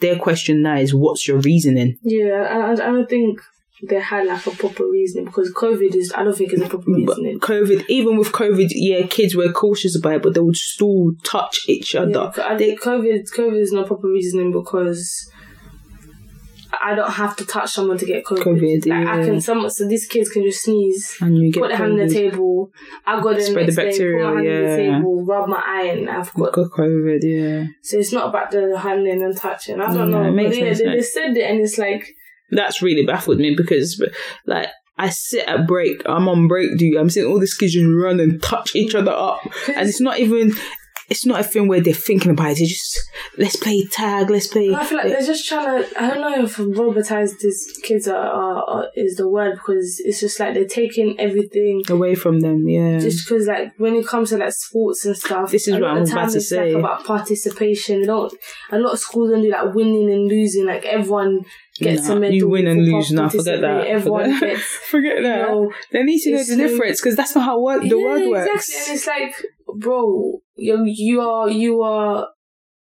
their question now is what's your reasoning Yeah, I, I I don't think they had like a proper reasoning because COVID is. I don't think it's a proper But reasoning. COVID, even with COVID, yeah, kids were cautious about it, but they would still touch each Yeah, other. I They- think COVID COVID is not proper reasoning because I don't have to touch someone to get COVID. COVID, like, I can some so these kids can just sneeze, and you get put their hand on the table. I got it Spread the next day, put bacteria, my hand on the yeah. table, rub my eye, and I've got. Got COVID, yeah. So it's not about the handling and touching. I don't Yeah, know, it makes but yeah, sense, they, they said it, and it's like That's really baffled me because, like, I sit at break, I'm on break duty, I'm seeing all these kids just run and touch each other up. And it's not even, it's not a thing where they're thinking about it. They just, let's play tag, let's play. I feel like they're just trying to. I don't know if robotize these kids are, are, are is the word because it's just like they're taking everything Away from them, yeah. just because like when it comes to like sports and stuff This is what I'm about to say. like about participation they don't a lot of schools don't do like winning and losing like everyone gets Nah, a medal you win and lose. Nah, forget that. everyone Forget- gets Forget that. you know, they need to know the difference because that's not how work, the yeah, world works. exactly and it's like bro you you are you are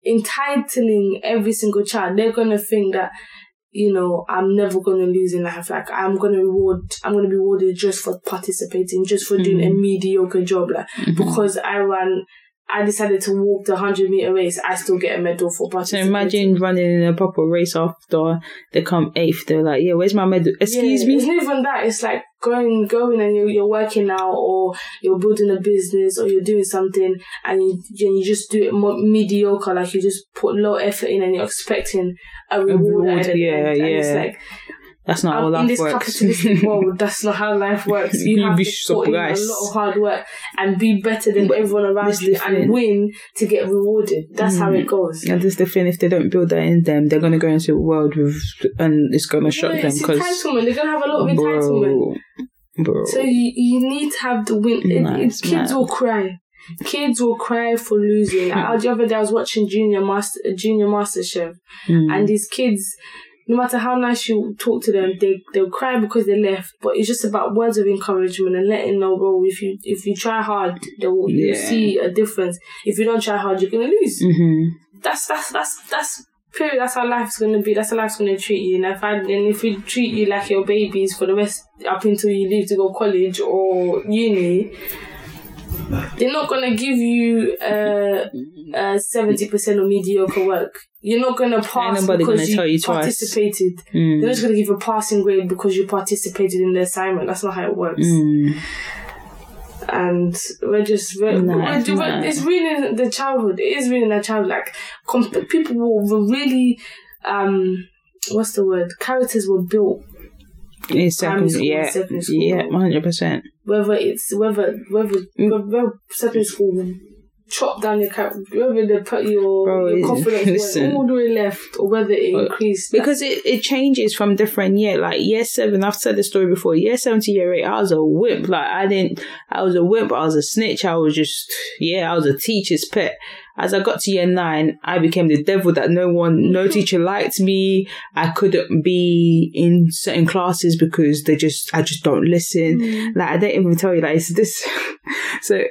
entitling every single child they're gonna think that you know, I'm never gonna lose in life. Like I'm gonna reward, I'm gonna be rewarded just for participating, just for doing a Mm-hmm. mediocre job. Like because I ran, I decided to walk the hundred meter race, I still get a medal for So imagine running in a proper race after they come eighth. They're like, yeah, where's my medal? Excuse Yeah, me. It's not even that. It's like going, going, and you're, you're working now, or you're building a business, or you're doing something, and you, and you just do it mo- mediocre. Like you just put low effort in, and you're expecting a reward. reward, at yeah. And it's yeah. like That's not how um, in life this works. capitalistic world, that's not how life works. You You'd have be to put in a lot of hard work and be better than But everyone around you the thing. and win to get rewarded. That's how Mm. it goes. And this is the thing. If they don't build that in them, they're gonna go into a world with, and it's gonna shock them because, entitlement. They're gonna have a lot of entitlement. bro, bro. So you, you need to have the win. it- Nah, it- kids will cry. Kids will cry for losing. Like, the other day I was watching Junior Master Junior Master Chef, Mm. and these kids, no matter how nice you talk to them, they they'll cry because they left. But it's just about words of encouragement and letting know, bro. If you if you try hard, they will you Yeah. see a difference. If you don't try hard, you're gonna lose. hmm That's that's that's that's. Period. That's how life's gonna be. That's how life's gonna treat you. And if I, and if we treat you like your babies for the rest up until you leave to go college or uni, they're not gonna give you uh seventy percent of mediocre work. You're not gonna pass because gonna you you participated. Mm. They're just gonna give a passing grade because you participated in the assignment. That's not how it works. Mm. And we're just we're, Nah, we're, it's we're- it's ruining the childhood. It is ruining the child. Like comp- people were really um what's the word? Characters were built In yeah, secondary school. yeah, one hundred percent. Whether it's whether whether Mm. whether secondary school chop down your whether they put your, Bro, your confidence went all the way left, or whether it increased. Because it, it changes from different year. Like year seven, I've said the story before. Year seven to year eight, I was a wimp. Like I didn't, I was a wimp. I was a snitch. I was just, yeah, I was a teacher's pet. As I got to year nine, I became the devil that no one, no teacher liked me. I couldn't be in certain classes because they just, I just don't listen. Mm. Like I don't even tell you like it's this. so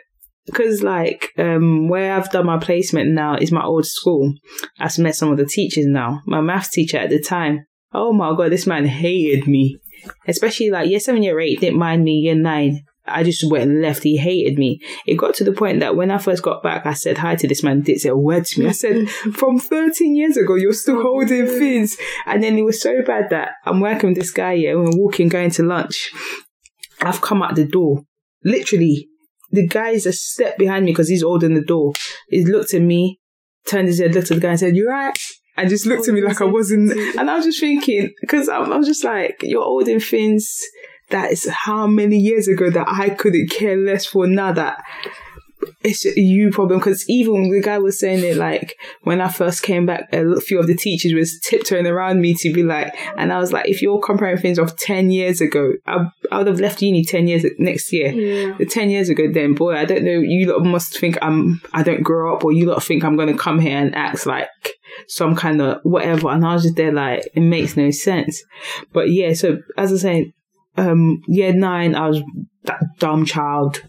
because like um where I've done my placement now is my old school. I've met some of the teachers now. My maths teacher at the time. Oh my god, this man hated me. Especially like year seven, year eight, didn't mind me. Year nine, I just went and left. He hated me. It got to the point that when I first got back, I said hi to this man. Didn't say a word to me. I said, "From 13 years ago, you're still holding things." And then it was so bad that I'm working with this guy. Yeah, we're walking, going to lunch. I've come out the door, literally. The guy's a step behind me because he's holding the door. He looked at me, turned his head, looked at the guy, and said, "You're right?" And just looked at me like I wasn't. And I was just thinking, because I'm, I'm just like, you're holding things that is how many years ago that I couldn't care less for now that it's a you problem because even the guy was saying it like when I first came back, a few of the teachers was tiptoeing around me to be like, and I was like, if you're comparing things of ten years ago, I, I would have left uni ten years next year. Yeah. The ten years ago, then boy, I don't know. You lot must think I'm I don't grow up, or you lot think I'm gonna come here and act like some kind of whatever. And I was just there like it makes no sense. But yeah, so as I say, um, year nine, I was that dumb child.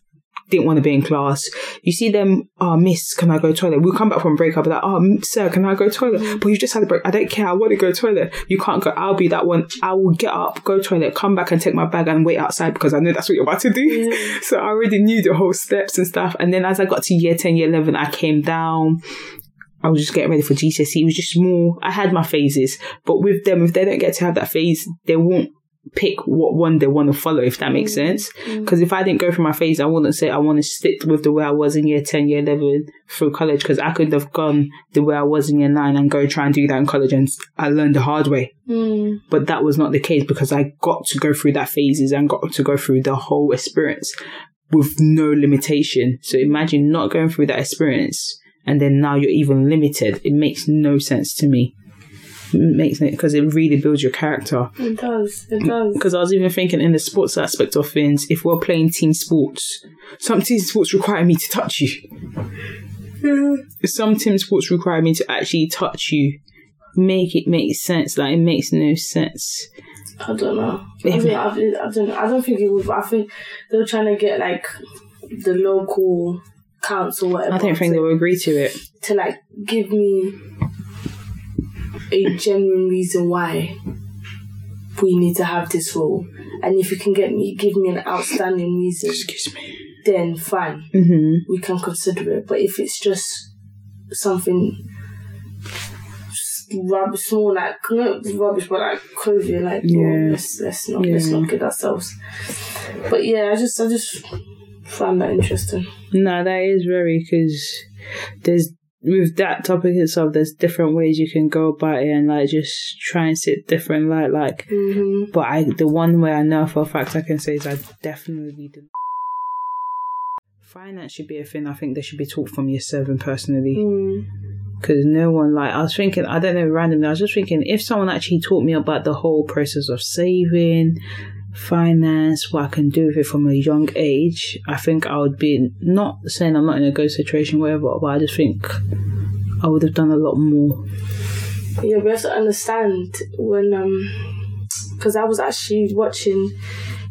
Didn't want to be in class. You see them, oh, miss, can I go toilet? We'll come back from break. I'll be like, oh, sir, can I go toilet? Mm. But you just had a break. I don't care. I want to go toilet. You can't go. I'll be that one. I will get up, go toilet, come back and take my bag and wait outside because I know that's what you're about to do. Yeah. So I already knew the whole steps and stuff. And then as I got to year 10, year 11, I came down. I was just getting ready for GCSE. It was just more, I had my phases. But with them, if they don't get to have that phase, they won't pick what one they want to follow, if that makes sense. Because if I didn't go through my phase, I wouldn't say I want to stick with the way I was in year 10, year 11 through college. Because I could have gone the way I was in year 9 and go try and do that in college. And I learned the hard way. Mm. But that was not the case because I got to go through that phases and got to go through the whole experience with no limitation. So imagine not going through that experience and then now you're even limited. It makes no sense to me. Makes it because it really builds your character. It does. It does. Because I was even thinking in the sports aspect of things, if we're playing team sports, some team sports require me to touch you. Some team sports require me to actually touch you. Make it make sense. Like it makes no sense. I don't know. I, think, I, I don't. I don't think it would. I think they were trying to get like the local council, whatever. I don't think they to, will agree to it. to like give me a genuine reason why we need to have this rule. And if you can get me, give me an outstanding reason, Excuse me. then fine, hmm we can consider it. But if it's just something rubbish, small like not rubbish, but like COVID, like Yeah. yeah. let's let's not let's not kid ourselves. But yeah, I just I just find that interesting. No, that is very because there's with that topic itself. There's different ways you can go about it and like just try and sit different light. Like, hmm but I the one way I know for a fact I can say is I definitely did. Finance should be a thing. I think they should be taught from year seven personally. Mm. because no one like I was thinking I don't know randomly I was just thinking if someone actually taught me about the whole process of saving finance, what I can do with it from a young age, I think I would be not saying I'm not in a good situation, whatever, but I just think I would have done a lot more. Yeah, we have to understand when um, because I was actually watching.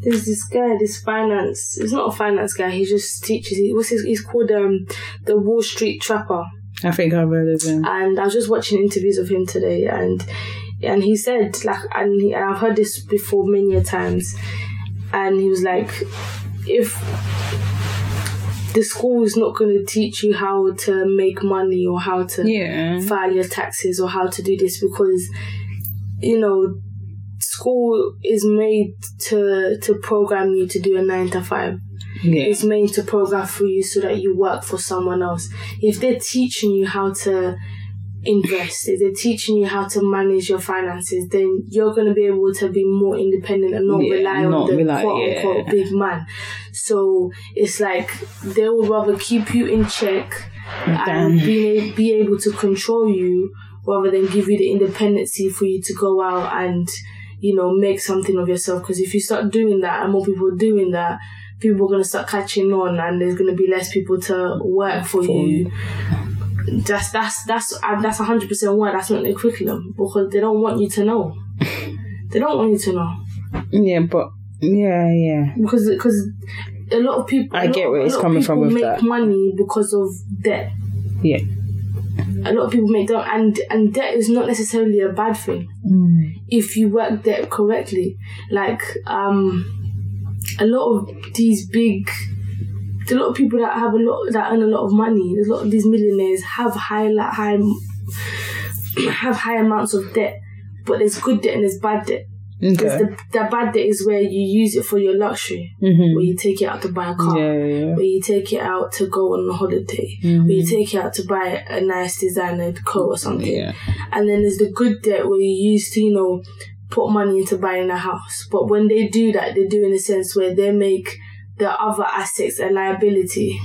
There's this guy, this finance. He's not a finance guy. He just teaches. He, what's his? He's called um the Wall Street Trapper. I think I've heard of him. and I was just watching interviews of him today, and and he said like, and, he, and I've heard this before many a times, and he was like, if the school is not going to teach you how to make money or how to Yeah. file your taxes or how to do this because you know school is made to to program you to do a nine to five Yeah. it's made to program for you so that you work for someone else. If they're teaching you how to invest, if they're teaching you how to manage your finances, then you're going to be able to be more independent and not Yeah, rely on not the rely- quote unquote big man. So it's like they would rather keep you in check and be, be able to control you rather than give you the independency for you to go out and you know make something of yourself. Because if you start doing that and more people doing that people are going to start catching on and there's going to be less people to work for you that's that's that's uh, that's 100% why that's not in the curriculum because they don't want you to know they don't want you to know Yeah, but yeah, yeah. because because a lot of people I get where a it's coming from people with make that. money because of debt Yeah. a lot of people make debt and and debt is not necessarily a bad thing if you work debt correctly like um a lot of these big a lot of people that have a lot that earn a lot of money a lot of these millionaires have high like, high have high amounts of debt but there's good debt and there's bad debt because Okay. the, the bad debt is where you use it for your luxury Mhm. where you take it out to buy a car Yeah, yeah. where you take it out to go on a holiday, Mhm. where you take it out to buy a nice designer coat or something. Yeah. And then there's the good debt where you used to, you know, put money into buying a house. But when they do that, they do in a sense where they make the other assets a liability,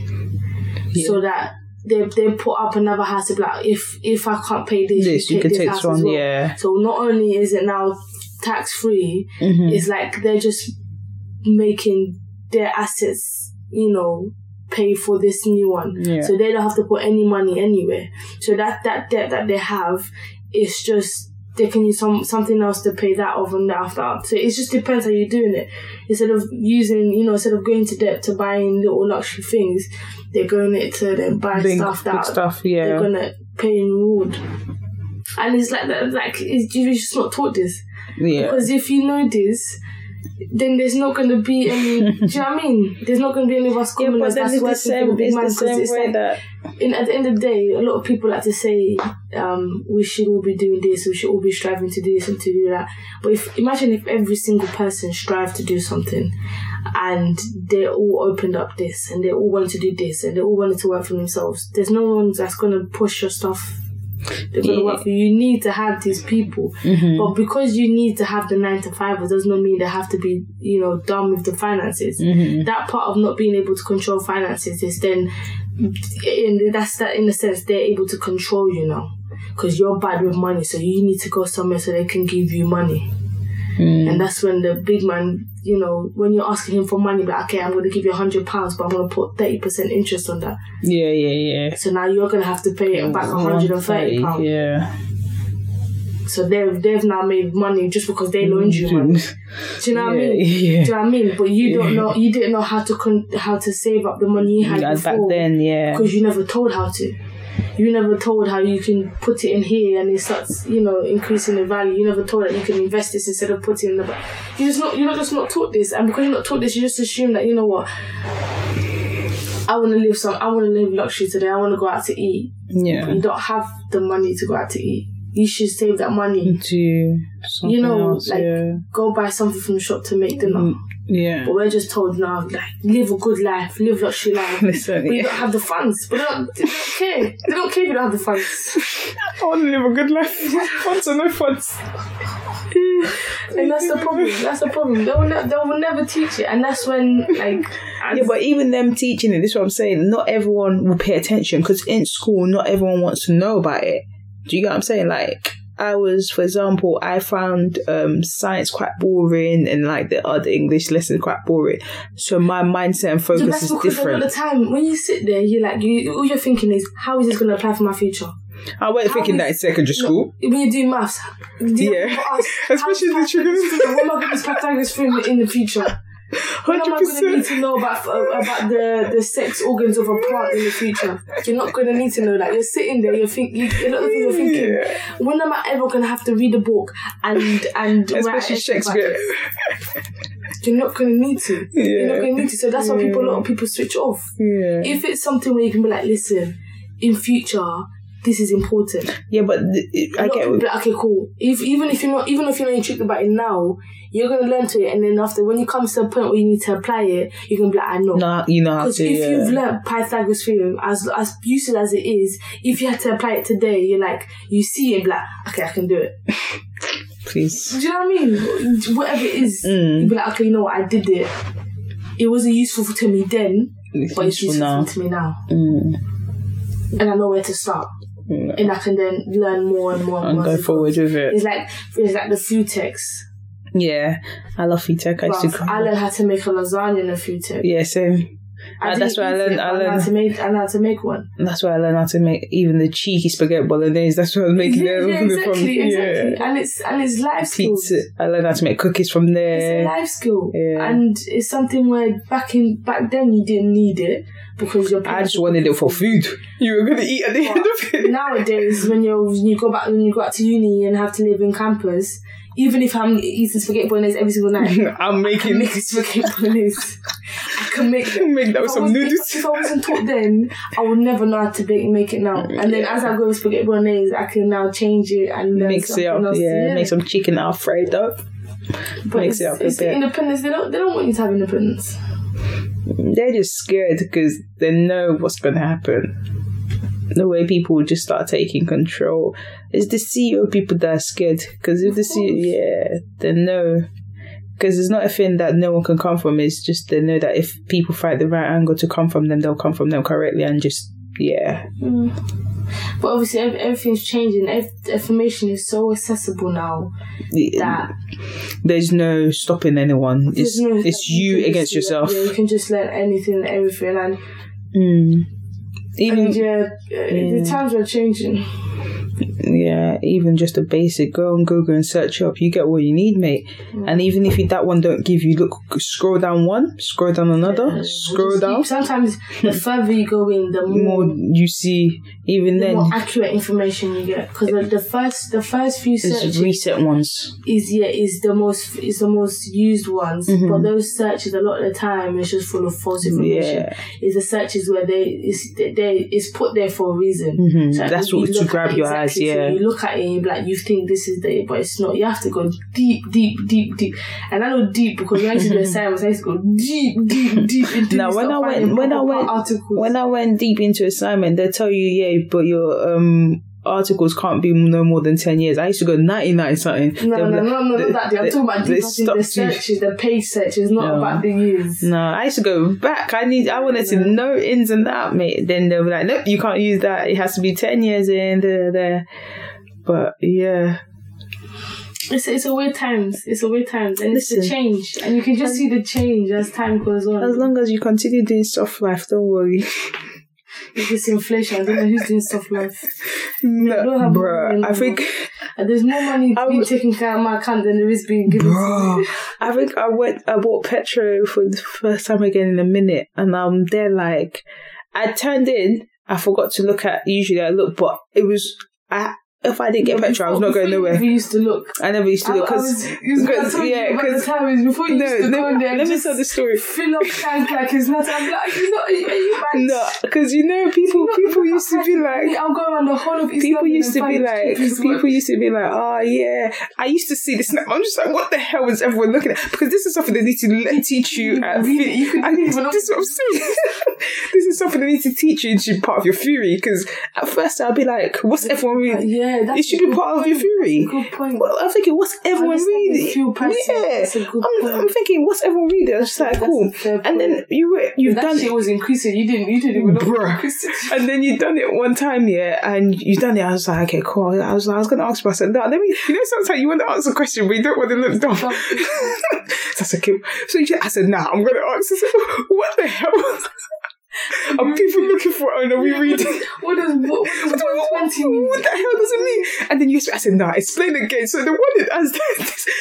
so that they they put up another house to be like, if if I can't pay this, This, you could this take this one, well. yeah. So not only is it now tax free, Mhm. it's like they're just making their assets, you know, pay for this new one. Yeah. So they don't have to put any money anywhere. So that that debt that they have is just they can use some something else to pay that off and that after. So it just depends how you're doing it. Instead of using, you know, instead of going to debt to buying little luxury things, they're going it to then buy Big, stuff that stuff, they're gonna pay in reward. And it's like that, like it's, you're just not taught this. Yeah. Because if you know this, then there's not going to be any. do you know what I mean? There's not going to be any of us Yeah, commoners that's working same, for the big it's man. the 'cause same it's like, that in, at the end of the day, a lot of people like to say, um, we should all be doing this, we should all be striving to do this and to do that. But if imagine if every single person strived to do something and they all opened up this and they all wanted to do this and they all wanted to work for themselves, there's no one that's going to push your stuff. They're to Yeah. work for you. You need to have these people. Mhm. But because you need to have the nine to five, it does not mean they have to be, you know, done with the finances. Mhm. That part of not being able to control finances is then, in, that's that in a sense they're able to control you now, because you're bad with money, so you need to go somewhere so they can give you money. Mm. And that's when the big man, you know, when you're asking him for money, like, okay, I'm going to give you a hundred pounds, but I'm going to put thirty percent interest on that. Yeah, yeah, yeah. So now you're going to have to pay it back a hundred and thirty pounds. Yeah. So they've they've now made money just because they loaned you money. Mm. Do you know what I mean? yeah. Do you know what I mean? But you don't know, you didn't know how to con- how to save up the money you had Yeah, back before then, yeah. because you never told how to. You never told how you can put it in here and it starts, you know, increasing the value. You never told that you can invest this instead of putting in the. You just not, you're not just not taught this, and because you're not taught this, you just assume that you know what. I want to live some. I want to live luxury today. I want to go out to eat. Yeah. You don't have the money to go out to eat. You should save that money. To something You know, else, like yeah. go buy something from the shop to make dinner. Yeah. But we're just told now, like, live a good life, live luxury life. Listen, but you yeah. don't have the funds. But they don't, they don't care. They don't care if you don't have the funds. I want to live a good life. funds or no funds. and that's the problem. That's the problem. They will, ne- they will never teach it. And that's when, like, Yeah, but even them teaching it, this is what I'm saying. Not everyone will pay attention because in school, not everyone wants to know about it. Do you get what I'm saying? Like, I was, for example, I found um, science quite boring and like the other English lessons quite boring. So my mindset and So focus that's is because different. the time when you sit there, you're like, you, all you're thinking is, how is this going to apply for my future? I wasn't thinking that in secondary school. When you do maths, do you Yeah. ask, Especially the trigonometry. What am I going to use Pythagoras theorem in the future? When am I going to need to know about about the, the sex organs of a plant in the future? You're not going to need to know that. You're sitting there, you're thinking, lot of things you're thinking, Yeah. when am I ever going to have to read a book and and Especially Shakespeare. You're not going to need to. You're not going to need to. So that's why people, a lot of people switch off. Yeah. If it's something where you can be like, listen, in future, this is important. Yeah, but th- I get people okay, cool. If even if you're not, even if you're not intrigued about it now, you're gonna learn to it, and then after when you come to a point where you need to apply it, you can be like, I know. no, you know how Because if Yeah. you've learned Pythagoras theorem as as useful as it is, if you had to apply it today, you're like you see it, like, okay, I can do it. Please. Do you know what I mean? Whatever it is, Mm. you'd be like, okay, you know what, I did it. It wasn't useful to me then, It's but it's useful useful now. to me now, Mm. and I know where to start, Mm. and I can then learn more and more and, And more. go it forward with it. It's like it's like the food tech. Yeah, I love food tech. I used to. I learned how to make a lasagna in a food tech. Yeah, same. Uh, that's why I learned- I but know how to make. I know how to make one. That's why I learned how to make even the cheeky spaghetti bolognese. That's what I was making yeah, it yeah, from. exactly, exactly. Yeah. And it's and it's life skills. Pizza. I learned how to make cookies from there. It's a life skill, Yeah. and it's something where back in back then you didn't need it because your I parents just wanted it for food. You were gonna eat at the end of it. Nowadays, when you're when you go back when you go out to uni and have to live in campus, even if I'm eating spaghetti bolognese every single night, I'm making make spaghetti bolognese. I can make them. make that with some noodles. If, if I wasn't taught then, I would never know how to make, make it now. And then as I go with spaghetti bolognese, I can now change it and Mix it up, else. yeah, Make some chicken Alfredo. but mix it up a it's the bit. independence. They don't. They don't want you to have independence. They're just scared because they know what's gonna happen. The way people will just start taking control. It's the CEO people that are scared because if the CEO, yeah, they know. Because it's not a thing that no one can come from. It's just they know that if people fight the right angle to come from them, they'll come from them correctly and just yeah. But obviously, everything's changing. Information is so accessible now that There's no stopping anyone. It's no- it's you you against yourself. Yeah, you can just learn anything, everything, and, Mm. Even and yeah, uh, the times are changing. Yeah, even just a basic go on Google and search up, you get what you need, mate. And even if that one don't give you, look, scroll down one, scroll down another, Yeah, scroll down. keep- Sometimes the further you go in, the more, More you see, even the then, more accurate information you get. Because the, the first the first few it's searches recent ones. is yeah is the most is the most used ones. Mm-hmm. But those searches a lot of the time is just full of false information. Yeah. Is the searches where they is they, they it's put there for a reason. Mhm. So That's what to grab your eyes. Yeah, you look at it and you be like, you think this is the, but it's not. You have to go deep, deep, deep, deep. And I know deep because when I used to do assignments, I used to go deep, deep, deep into Now, when I went- when I went- articles. when I went deep into assignment, they tell you, yeah, but your um articles can't be no more than ten years. I used to go ninety nine something. no, They'll no, be no, no, they- not that. I'm talking about they deep the stopped you. searches, the page searches, not No. about the years. No, I used to go back. I need. I wanted to know ins and out, mate. Then they were like, "Nope, you can't use that. It has to be ten years in there." there. But yeah, It's it's a weird times. It's a weird times, and it's a change, and you can just see the change as time goes on. as long as you continue doing soft life, don't worry. It's this inflation. I don't know who's doing stuff like no, don't have bruh, I think, And there's more money I being taken care of my account than there is being given. bruh. I think I went. I bought petrol for the first time again in a minute, and um, I'm there like, I turned in. I forgot to look at. Usually I look, but it was. I if I didn't get petrol, I was not going nowhere. You used to look. I never used to look because was, because- yeah, about the time is before you no, used to go let, in there. let me tell the story. Fill up tank like it's not. I'm like, you know, are you, mad? No, because you know people people used to be like I'll go around the whole of East people used to be like people used to be like oh yeah I used to see snap I'm just like what the hell is everyone looking at because this is something they need to teach you at read it. You could read this is what I'm saying this is something they need to teach you into part of your theory. Because at first I'll be like, what's everyone reading? Yeah, that's It should be part of your point. theory. Good point. Well, I'm thinking, what's everyone reading? it's few person. Yeah, That's I'm, point. I'm thinking, what's everyone reading? It's like, That's cool. And then you you've that done shit was increasing. You didn't. You didn't even it Bruh. And then you done it one time, yeah, and you done it. I was like, okay, cool. I was, I was gonna ask, but I said, no, let me. You know, sometimes you want to ask a question, but you don't want to look dumb. said, okay. So you just, I said, nah, I'm gonna ask. I said, what the hell? Are people looking for? Oh no, we reading. What does what, what one twenty mean? What the hell does it mean? And then you, I said, nah, explain again. So the one that asked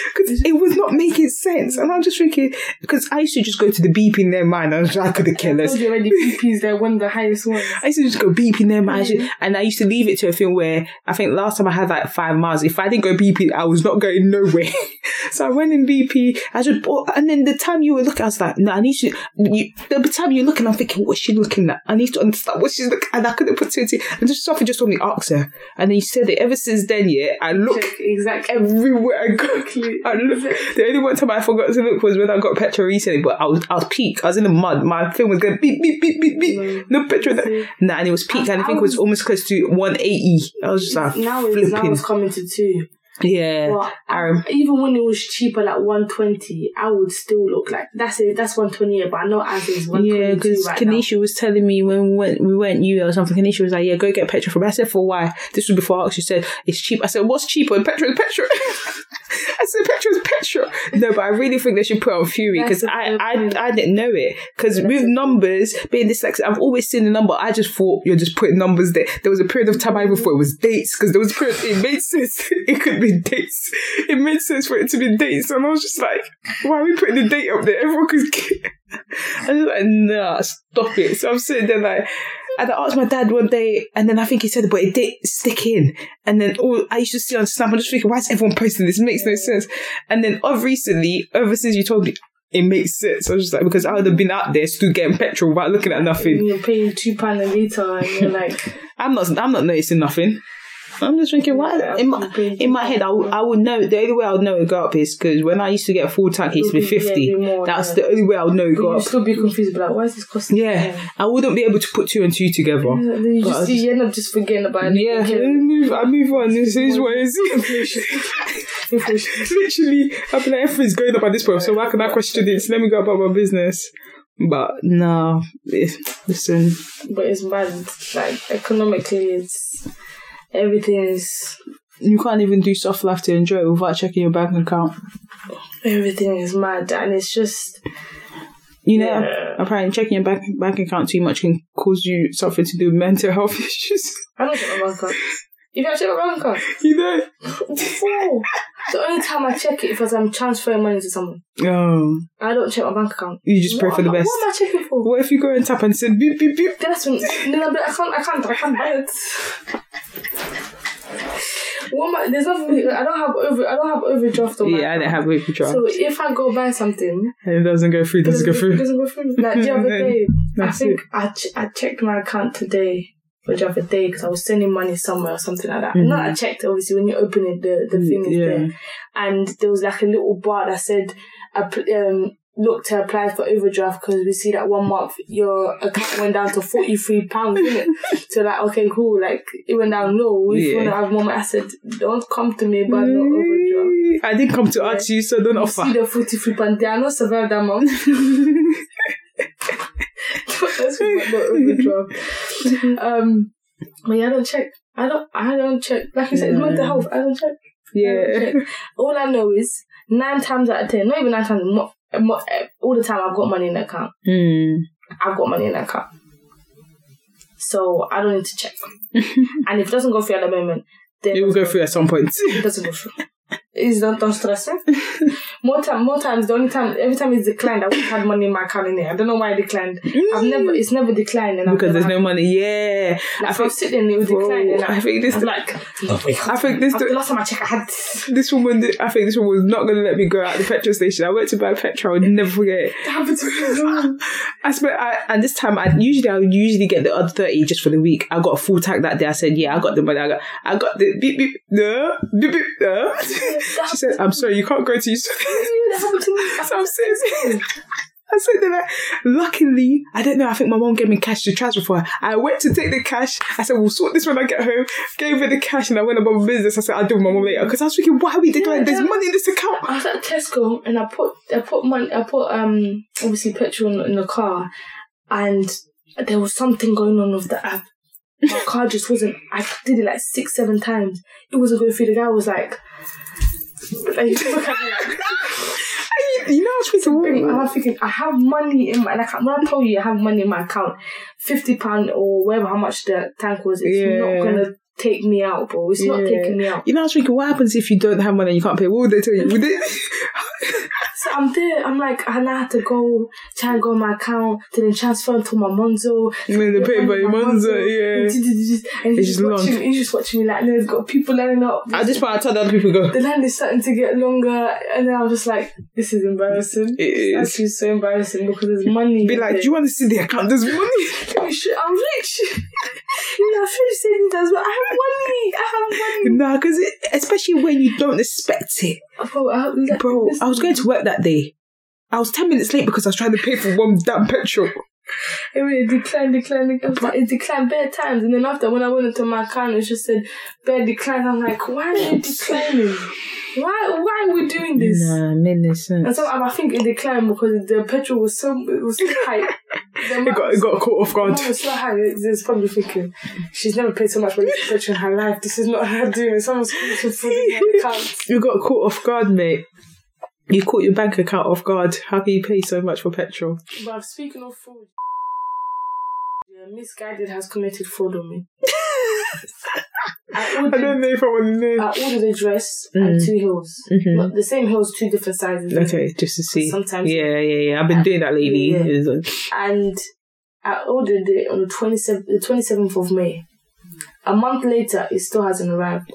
because it was not making sense. And I'm just thinking, because I used to just go to the beep in their mind. I was like, I could have killed us. already. BP's they're one of the highest ones. I used to just go beeping them, I should- and I used to leave it to a thing where I think last time I had like five miles. If I didn't go BP, I was not going nowhere. so I went in BP. I just bought, and then the time you were looking, I was like, no, I need to. You, the time you're looking, I'm thinking, what's she looking at? I need to understand what she's looking. And I couldn't put two and just something just told me ask her, and then you said it. Ever since then, yeah, I look exactly. everywhere I go. I look. The only one time I forgot to look was when I got petrol recently, but I was I was peak. I was in the mud. My film was going beep beep beep beep beep. No petrol. See? Nah, and it was peak, and I think it was almost close to 180. I was just like Now it's now it's coming to two. Yeah. But even when it was cheaper, like one twenty, I would still look like that's it. That's one twenty. Yeah, but I know as is one Yeah, because right now. Kanisha was telling me when we went, we went you or something. Kanisha was like, "Yeah, go get petrol from." me." I said, "For why?" This was before I asked. She said, "It's cheap." I said, "What's cheaper? Petrol is petrol." I said, "Petrol is petrol." No, but I really think they should put on theory because I, fair I. I didn't know it because with numbers being dyslexic, I've always seen the number. I just thought you're just putting numbers there. There was a period of time I even thought it was dates because there was a period it made sense. It could be dates. It made sense for it to be dates, and I was just like, "Why are we putting the date up there? Everyone could." Get... I was like, nah, stop it. So I'm sitting there like, and I asked my dad one day, and then I think he said, but it did stick in. And then all I used to see on Snap, I'm just thinking, why is everyone posting this? It makes no sense. And then of recently, ever since you told me, it makes sense. I was just like, because I would have been out there still getting petrol without looking at nothing. And you're paying two pound a litre, and you're like, I'm not, I'm not noticing nothing. I'm just thinking, why? In my, in my head, I would, I would know. The only way I would know it go up is because when I used to get a full tank, it used to be It'll be- yeah, 50. more, That's yeah. the only way I would know it but go up. still be confused. But like, why is this costing? Yeah, I wouldn't be able to put two and two together. Then you just you end up just forgetting about it. Yeah, I move, I move on. This is what it is. Literally, I've been like, everything's going up at this point, so why can I question this? Let me go about my business. But no, listen, But it's bad. Like economically, it's everything is you can't even do soft life to enjoy it without checking your bank account. everything is mad, and it's just You know, Yeah. apparently checking your bank bank account too much can cause you something to do with mental health issues. I don't check my bank account. You don't check my bank account. you know? Only time I check it is I'm um, transferring money to someone. Oh, I don't check my bank account. you just pray What for the I- best. What am I checking for? What if you go and tap and said beep beep beep? That's when I'll like, I can't, I can't, I can't buy it. What am I, there's nothing. I don't have over. I don't have overdraft on Yeah, I don't have overdraft. So if I go buy something, and it doesn't go through, doesn't go It through. doesn't go through. Like the other day, I think I, ch- I checked my account today for the other day because I was sending money somewhere or something like that. Mhm. No, I checked obviously when you open it, the the thing is Yeah. there, and there was like a little bar that said, um, "Look to apply for overdraft because we see that one month your account went down to forty three pounds, didn't it?" so like, okay, cool, like it went down low. If you Yeah. want to have more, money, I said, "Don't come to me about no overdraft." I didn't come to ask you, so don't You offer. see the forty three pounds, they are not survive that month. That's what not overdraft. Um, but yeah, I don't check. I don't. I don't check. Like you said, it's mental health. I don't check. I don't yeah. check. All I know is nine times out of ten, not even nine times, mo- mo- eh, all the time I've got money in the account. Hmm. I've got money in the account. So I don't need to check. and if it doesn't go through at the moment, then It will go through at some point. It doesn't go through. It's not don't stress me. more time, more times. The only time, every time it's declined, I would have had money in my account in there. I don't know why it declined. I've mm. never, it's never declined, and because there's never no money. Yeah. Like, I if I was think, sitting there it would decline, and I, I think this- I'm like, no, wait, I think this, After the last time I checked, I had this. this woman, I think this woman was not going to let me go out the petrol station. I went to buy petrol. I'll never forget it. That happened to me. I spent, I, and this time, I usually, I would usually get the other 30 just for the week. I got a full tank that day. I said, yeah, I got the money. I got, I got the beep, beep, the, beep, beep, the. She said, I'm sorry, you can't go to you. that happened to me. So I'm saying, I said that. Luckily, I don't know. I think my mom gave me cash to transfer for her. I went to take the cash. I said, "We'll sort this when I get home." Gave her the cash, and I went about my business. I said, "I'll do with my mom later," because I was thinking, "Why are we declaring? There's yeah. money in this account." I was at Tesco and I put I put money I put um obviously petrol in, in the car and there was something going on with the app. My car just wasn't. I did it like six seven times. It wasn't going through. The guy was like, You know, I was thinking, Babe, I was thinking, I have money in my like when I told you I have money in my account, fifty pound or whatever how much the tank was, it's Yeah. not gonna take me out, bro. It's not taking me out. You know, I was thinking, what happens if you don't have money and you can't pay? What would they tell you? Would they? So I'm there. I'm like, and I had to go try and go on my account to then transfer to my Monzo. You know, they pay by your Monzo, yeah. And he's just just watching. long. He's just watching me like, and there's got people lining up. At this point, I told other people go. the line is starting to get longer, and then I was just like, "This is embarrassing. It It's is. actually so embarrassing because there's money." Be like, do you want to see the account? There's money. I'm rich. I'm rich. you know, I feel saving as well. I have money. I have money. nah, because especially when you don't expect it. Oh, bro, I, Bro, I was going to work that day. I was 10 minutes late because I was trying to pay for one damn petrol. It declined, declined, declined. But it declined bare times. And then after, when I went into my account, it just said bare declined. I'm like, why are you declining? Why, why are we doing this? Nah, made no sense. And so um, I think it declined because the petrol was so it was so high. It got, it got caught off guard. was so high. It's, it's probably thinking she's never paid so much money for petrol in her life. This is not her doing. Someone's for my account. You got caught off guard, mate. You caught your bank account off guard. How can you pay so much for petrol? But speaking of fraud, yeah, Missguided has committed fraud on me. I I ordered, don't know if I want to know. I ordered a dress and Mm. two heels. Mhm. Not the same heels, two different sizes. Okay, just to see. Sometimes- Yeah, yeah, yeah. I've been doing that lately. Yeah. Like- and I ordered it on the 27th, the 27th of May. A month later, it still hasn't arrived.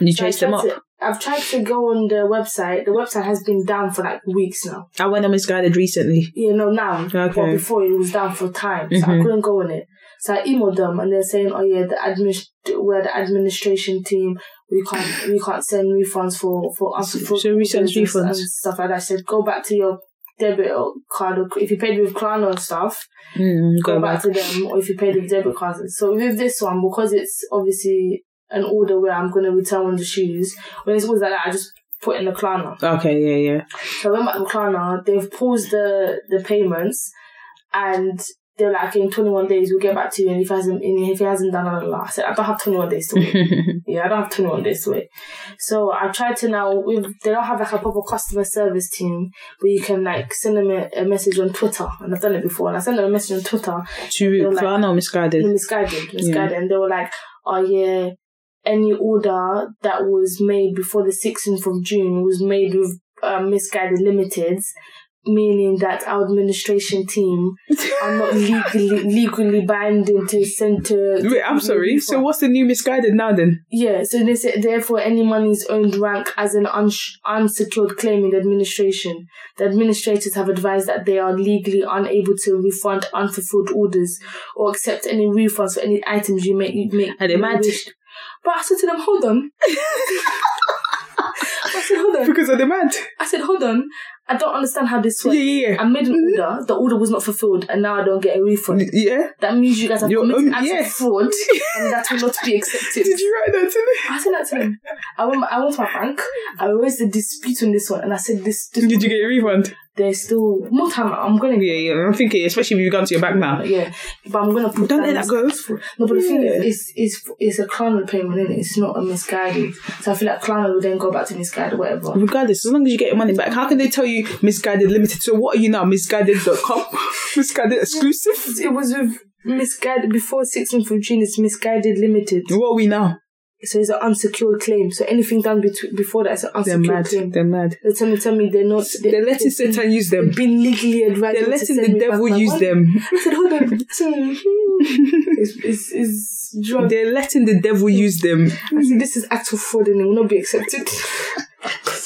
You So I chased them tried up. to- I've tried to go on the website. The website has been down for like weeks now. I went on Missguided recently. You know, now. Okay. But before it was down for time. So I Mhm. couldn't go on it. So I emailed them and they're saying, oh yeah, the admin, we're the administration team. We can't, we can't send refunds for, for us. For So refunds? And stuff like that. I said, go back to your debit card. Or if you paid with Klarna and stuff, Mm, go go back back. to them or if you paid with debit cards. So with this one, because it's obviously an order where I'm gonna return one of the shoes, when it's always like that, I just put in the Klarna. Okay, yeah, yeah. So I went back to Klarna, they've paused the the payments and they're like, okay, in 21 days we'll get back to you and if he hasn't and if he hasn't done blah, blah, blah. I said, I don't have 21 days to wait. yeah, I don't have 21 days to wait. So I tried to now, with, they don't have like a proper customer service team where you can like send them a, a message on Twitter. And I've done it before. And I sent them a message on Twitter to like- or Missguided? Missguided, Missguided, and they were like, "Oh yeah, any order that was made before the 16th of June was made with um, Missguided limiteds." Meaning that our administration team are not legally legally binding to send to. Wait, I'm sorry. So what's the new Missguided now then? Yeah, so they said therefore any money's owned rank as an uns- unsecured claim in the administration. The administrators have advised that they are legally unable to refund unfulfilled orders or accept any refunds for any items you may you make. Are they mad? But I said to them, hold on. I said, hold on. Because of the mad. I said, hold on. I don't understand how this Yeah, works. yeah, yeah. I made an mm-hmm. order. The order was not fulfilled, and now I don't get a refund. Yeah. That means you guys have You're committed own- acts yeah. of fraud, and that will not be accepted. Did you write that to me? I said that to him. I went, I went to my bank. I raised a dispute on this one, and I said this. this Did you get a refund? There's still more time. I'm gonna. Yeah, yeah. I'm thinking, especially if you've gone to your bank now. Yeah, but I'm gonna put Don't let that go. No, but the thing Yeah. is, it's, it's it's a Klarna payment, is It's not a Missguided. So I feel like Klarna will then go back to Missguided, or whatever. Regardless, as long as you get your money back, how can they tell you Missguided limited? So what are you now? Missguided.com? Missguided exclusive? It was with Missguided before 16th of June. It's Missguided limited. What are we now? So it's an unsecured claim. So anything done between before that is an They're mad. claim. They're mad. They tell me, tell me they're not. They, They're letting they've been- Satan use them. They've been legally advised. They're letting the devil use them. I said, hold on. Said, it's, it's, it's drug. They're letting the devil use them. I said, this is act of fraud and it will not be accepted.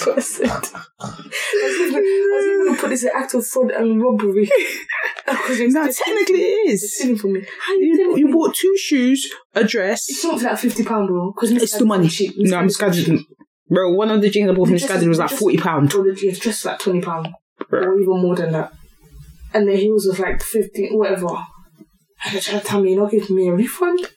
That's what I was going to put this in act of fraud and robbery. No, technically it is. stealing from me. How you You, bought two shoes, a dress. It's not for like fifty pound, bro. Because It's still money. Cheap. No, I'm misguided. Bro, one of the jeans I bought from Missguided was like forty pound. Well, it's just like twenty pound or even more than that. and the heels was like fifteen, whatever. And they're trying to tell me you're not giving me a refund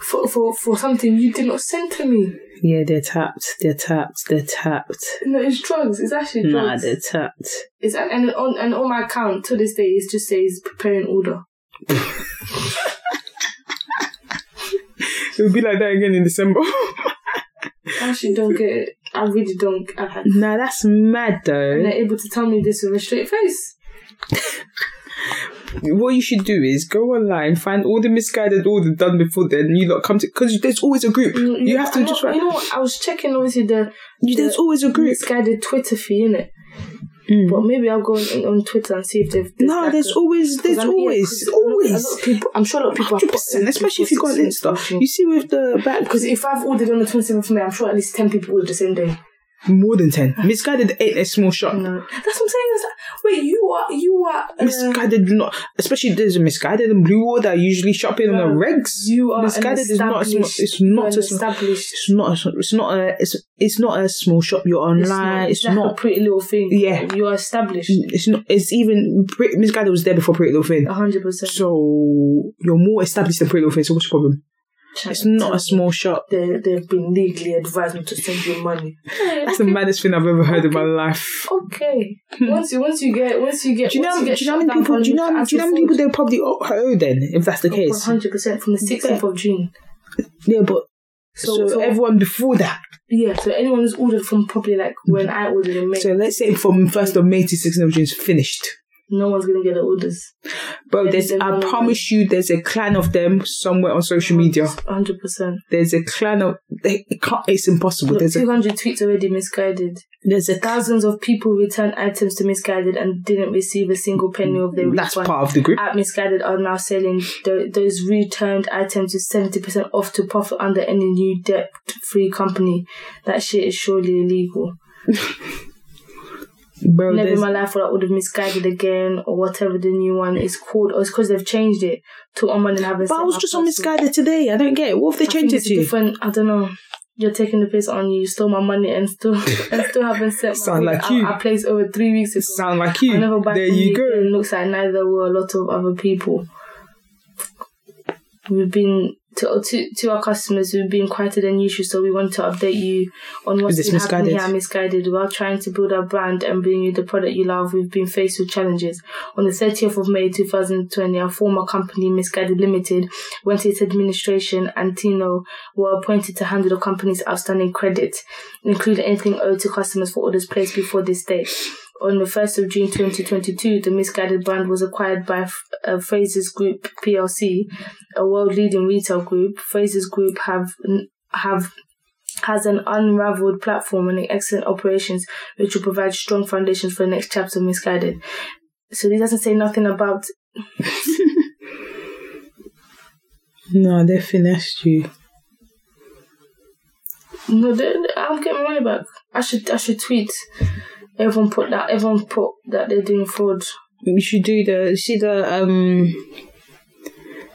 for for for something you did not send to me. Yeah, they're tapped. They're tapped. They're tapped. No, it's drugs. It's actually Nah, drugs. they're tapped. It's and and on and on my account to this day it just says preparing order. It would be like that again in December. I actually don't get it. I really don't. I had, nah, that's mad and though. they're able to tell me this with a straight face. What you should do is go online, find all the Missguided order done before then. You lot come to because there's always a group. Mm, you have to I know- just You know what? I was checking obviously the You- There's always a group. Missguided Twitter feed in it. Mm. But maybe I'll go on, on Twitter and see if they've. No, like there's a- always, there's I yeah, always, lot- always. people, I'm sure a lot of people Hundred percent, especially if you go on Insta. You see with the back, Because if I've ordered on the 27th of May, I'm sure at least 10 people ordered the same day. more than ten. Missguided ain't a small shot. No. That's what I'm saying. That, wait, you are. You are. Uh, Missguided, not especially there's a Missguided and blue order usually shopping on the regs. you are. Missguided is not a small. It's not a. It's not. A, it's not a. It's it's not a small shop. You're online. It's, like not. a pretty little thing. Yeah. You're established. It's not. It's even. Missguided was there before Pretty Little Thing. 100%. So you're more established than Pretty Little Thing. So what's the problem? It's not a small shop. They, they've been legally advised not to send you money. That's the maddest thing I've ever heard in my life. Okay. Once you once you get once you get Do you know? Do you get you know how many people? Do you know? Do you know how many people they'll probably owe then if that's the oh, case? One hundred percent from the sixteenth of June. Yeah, but So, so, so, everyone before that. yeah, so anyone who's ordered from probably like when mm. I ordered in May, So let's say from first of May to sixteenth of June is finished. No one's gonna get the orders. Bro, there's I promise you there's a clan of them somewhere on social media. hundred percent. There's a clan of they it can't it's impossible. There's Two hundred tweets already Missguided. there's a Thousands of people returned items to Missguided and didn't receive a single penny of their that's refund. part of the group. At Missguided are now selling tho- those returned items with 70% off to profit under any new debt free company. That shit is surely illegal. Bro, Never in my life would I would have Missguided again or whatever the new one is called. Or it's because they've changed it to online and haven't but I was just on Missguided today. I don't get it. What have they I changed it to? different, I don't know. You're taking the piss on you. You stole my money and still and still haven't sent my Sound like you. I placed over three weeks ago. Sound like I you. never buy There you you. go. It looks like neither were a lot of other people. We've been to to, to our customers. We've been quieter than usual, so we want to update you on what's been happening here. at Missguided. While trying to build our brand and bring you the product you love, we've been faced with challenges. On the 30th of May 2020, our former company, Missguided Limited, went into administration, and Teneo were appointed to handle the company's outstanding credit, including anything owed to customers for orders placed before this date. On the 1st of June 2022, the Missguided brand was acquired by uh, Fraser's Group PLC, a world-leading retail group. Fraser's Group have have has an unraveled platform and excellent operations, which will provide strong foundations for the next chapter of Missguided. So this doesn't say nothing about No, they finessed you. no. They, I'm getting my money back. I should I should tweet. Everyone put that. Everyone put that they're doing fraud. We should do the you see the um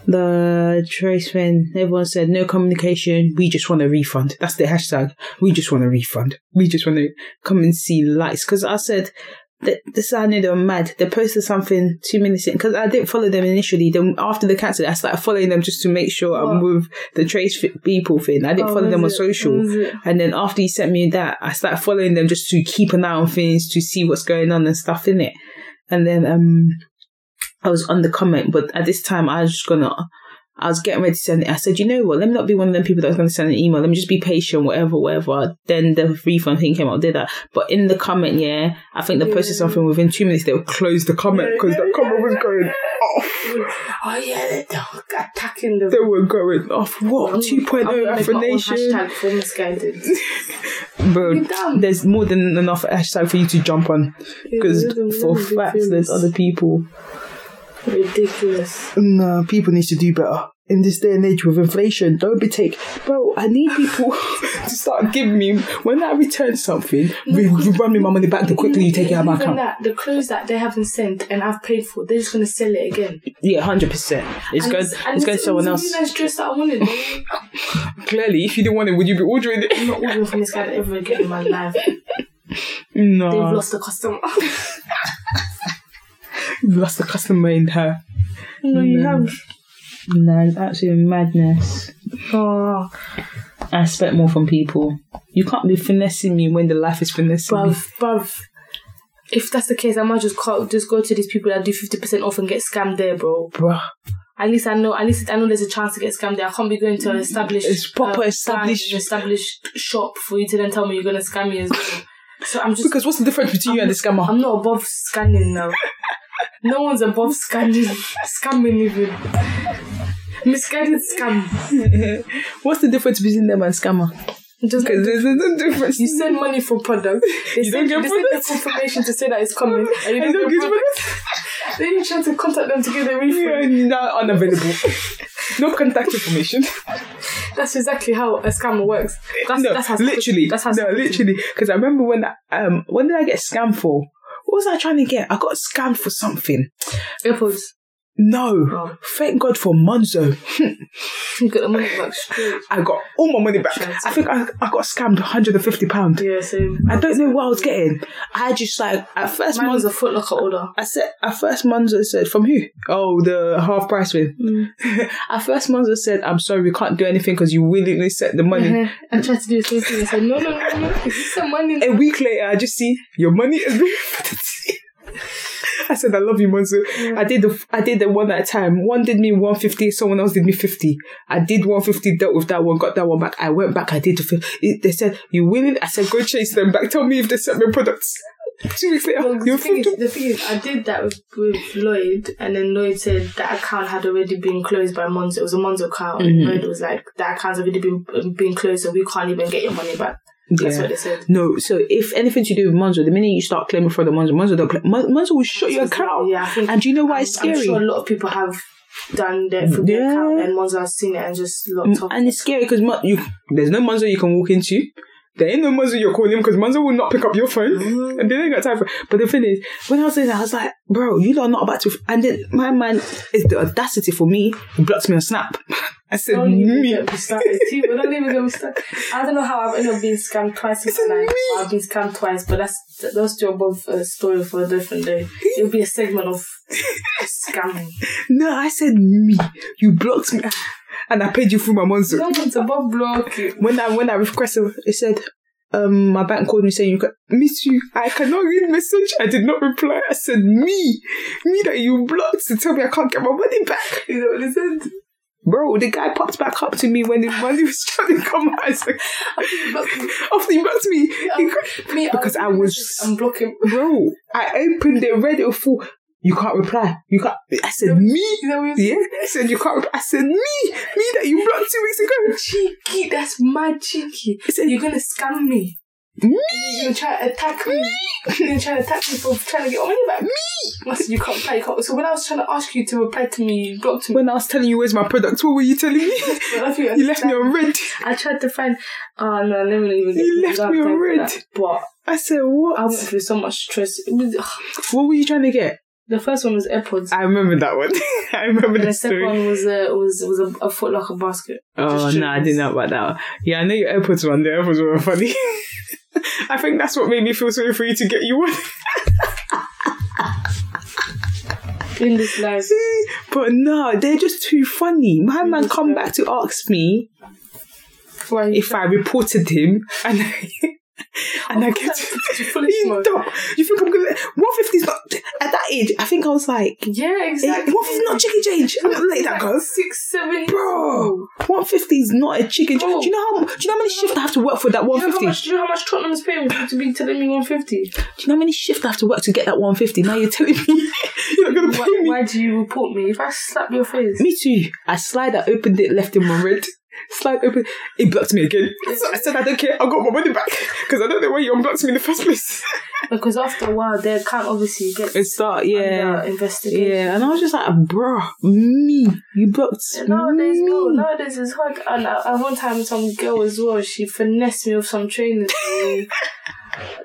the trace thing. Everyone said no communication. We just want a refund. That's the hashtag. We just want a refund. We just want to come and see lights. Because I said that this I knew they were mad. They posted something two minutes in because I didn't follow them initially. Then after the cancel, I started following them just to make sure I'm with the trace people thing. I didn't Oh, follow them on it? social. And then after he sent me that, I started following them just to keep an eye on things, to see what's going on and stuff in it. And then um I was on the comment, but at this time I was just gonna I was getting ready to send it. I said, you know what, let me not be one of them people that's gonna send an email. Let me just be patient, whatever, whatever. Then the refund thing came out, did that. But in the comment, yeah, I think they posted something within two minutes they would close the comment because the comment was going off. Oh yeah, they're attacking the. They were going off. What? I'm 2.0 gonna make my own affirmation? Hashtag for Missguided. Bro, there's more than enough hashtag for you to jump on. Because for facts, there's other people. Ridiculous. No, people need to do better. In this day and age with inflation, don't be take. Bro, I need people to start giving me, when I return something, re- you run me my money back the quickly you take it out of my account. that, the clothes that they haven't sent and I've paid for, they're just gonna sell it again. Yeah, 100%. It's And going, and it's going to someone else. was a really nice dress that I wanted. Clearly, if you didn't want it, would you be ordering it? I'm not ordering from this guy ever again in my life. No, they've lost a customer. You've lost the customer in her. No, you have. No, it's absolute madness. Oh, I expect more from people. You can't be finessing me when the life is finessing me. bruv, bruv. If that's the case, I might just call, just go to these people that do fifty percent off and get scammed there, bro. Bruh. At least I know. At least I know there's a chance to get scammed there. I can't be going to an established, It's proper uh, established- established shop for you to then tell me you're gonna scam me as well. So I'm just. Because what's the difference between you and the scammer? I'm not above scanning now. No one's above scanning, scamming even. Missguided scam. what's the difference between them and scammer? Just Because there's no difference. you send money for product. They You send, don't get they send the confirmation to say that it's coming, and you I don't, don't get product. Then you try to contact them to get a refund. You're now unavailable. no contact information. That's exactly how a scammer works. That's, no, that's literally. That's how no, literally. Because I remember when I, um when did I get scammed for? What was I trying to get? I got scammed for something. AirPods. No, Oh. thank God for Monzo. You got the money back straight. I got all my money back. I think I, I got scammed 150 pound. Yeah, same. I don't know what I was getting. I just like at first Mine was a Foot Locker order. I said at first Monzo said from who? Oh, the half price win. Mm. at first Monzo said, "I'm sorry, we can't do anything because you willingly set the money." Uh-huh. I tried to do the same thing. I said, no, no, no, no. is This some money. A week later, I just see your money is being I said, I love you, Monzo. I did the I did the one at a time. One did me 150, someone else did me 50. I did 150, dealt with that one, got that one back. I went back, I did the fif- it- They said, You willing? I said, Go chase them back. Tell me if they sent me products. Two weeks later, Well, the, thing is, the thing is, I did that with, with Lloyd, and then Lloyd said that account had already been closed by Monzo. It was a Monzo account. And Mm-hmm. Lloyd was like, that account's already been been closed, so we can't even get your money back. That's Yeah. what they said. No, so if anything to do with Monzo, the minute you start claiming for the Monzo, Monzo don't. Monzo will shut your account. Yeah, I think. And do you know why it's scary? I'm sure a lot of people have done their for their Yeah. account, and Monzo has seen it and just locked off. And it's scary because you there's no Monzo you can walk into. There ain't no Monzo you're calling because Monzo will not pick up your phone. Mm-hmm. And they ain't got time for But the thing is, when I was saying that, I was like, bro, you are not about to. And then my man is the audacity for me. He blocks me on Snap. I said, Don't even me. get me started. Too, don't even get me started. I don't know how I've ended up being scammed twice in It's my life. me. I've been scammed twice, but that's those two above a story for a different day. It'll be a segment of scamming. No, I said me. You blocked me. And I paid you through my Monzo. No one's above blocking. When I when I requested, it said, um, my bank called me saying you can miss you. I cannot read message. I did not reply. I said me, me that you blocked to tell me I can't get my money back. You know what they said? Bro, the guy popped back up to me when the money was trying to come out. I was like, me. after he blocked me, he- um, Me, um, because I was, I'm blocking. bro, I opened it, read it full. You can't reply. You can't. I said me. You know what Yeah, I said you can't. Reply. I said me, me that you blocked two weeks ago. Cheeky, that's mad cheeky. I said You're gonna scam me. Me. You're gonna try to attack me. You're gonna try to attack me for trying to get money back. Me. I said you can't. You can't. So when I was trying to ask you to reply to me, you blocked me. When I was telling you where's my product, what were you telling me? But I think I you left me on red. I tried to find. Oh no, let me even. You left me on red. But I said what? I went through so much stress. Was, What were you trying to get? the first one was AirPods. I remember that one. I remember and the second story. one was a was was a, a Foot Locker basket. Oh no, I didn't know about that. one. Yeah, I know your AirPods one. The AirPods were funny. I think that's what made me feel sorry for you to get you one. In this life, but no, they're just too funny. My man Mm, Yeah. come back to ask me why if I reported him and I, and I get you. You think I'm gonna one fifty is not at that age? I think I was like, Yeah, exactly. one fifty is not chicken change. I'm not let that go. Six, seven, Bro, one fifty is not a chicken. Bro. Do you know how? Do you know how many shifts I have to work for that one Do you, know how much, you know how much Tottenham's paying me to be telling me 150? Do you know how many shifts I have to work to get that one fifty? Now you're telling me you're not gonna pay Why, me. why do you report me? If I slap your face, Me too. I slide, I opened it, left him on red. Slide open, it blocked me again. So I said, I don't care, I got my money back. Because I don't know why you unblocked me in the first place. because after a while, their account obviously gets It start, yeah. under investigation. Yeah, and I was just like, bruh, me, you blocked Nowadays, me. no, nowadays it's hard. And at at one time, some girl as well, she finessed me with some trainers.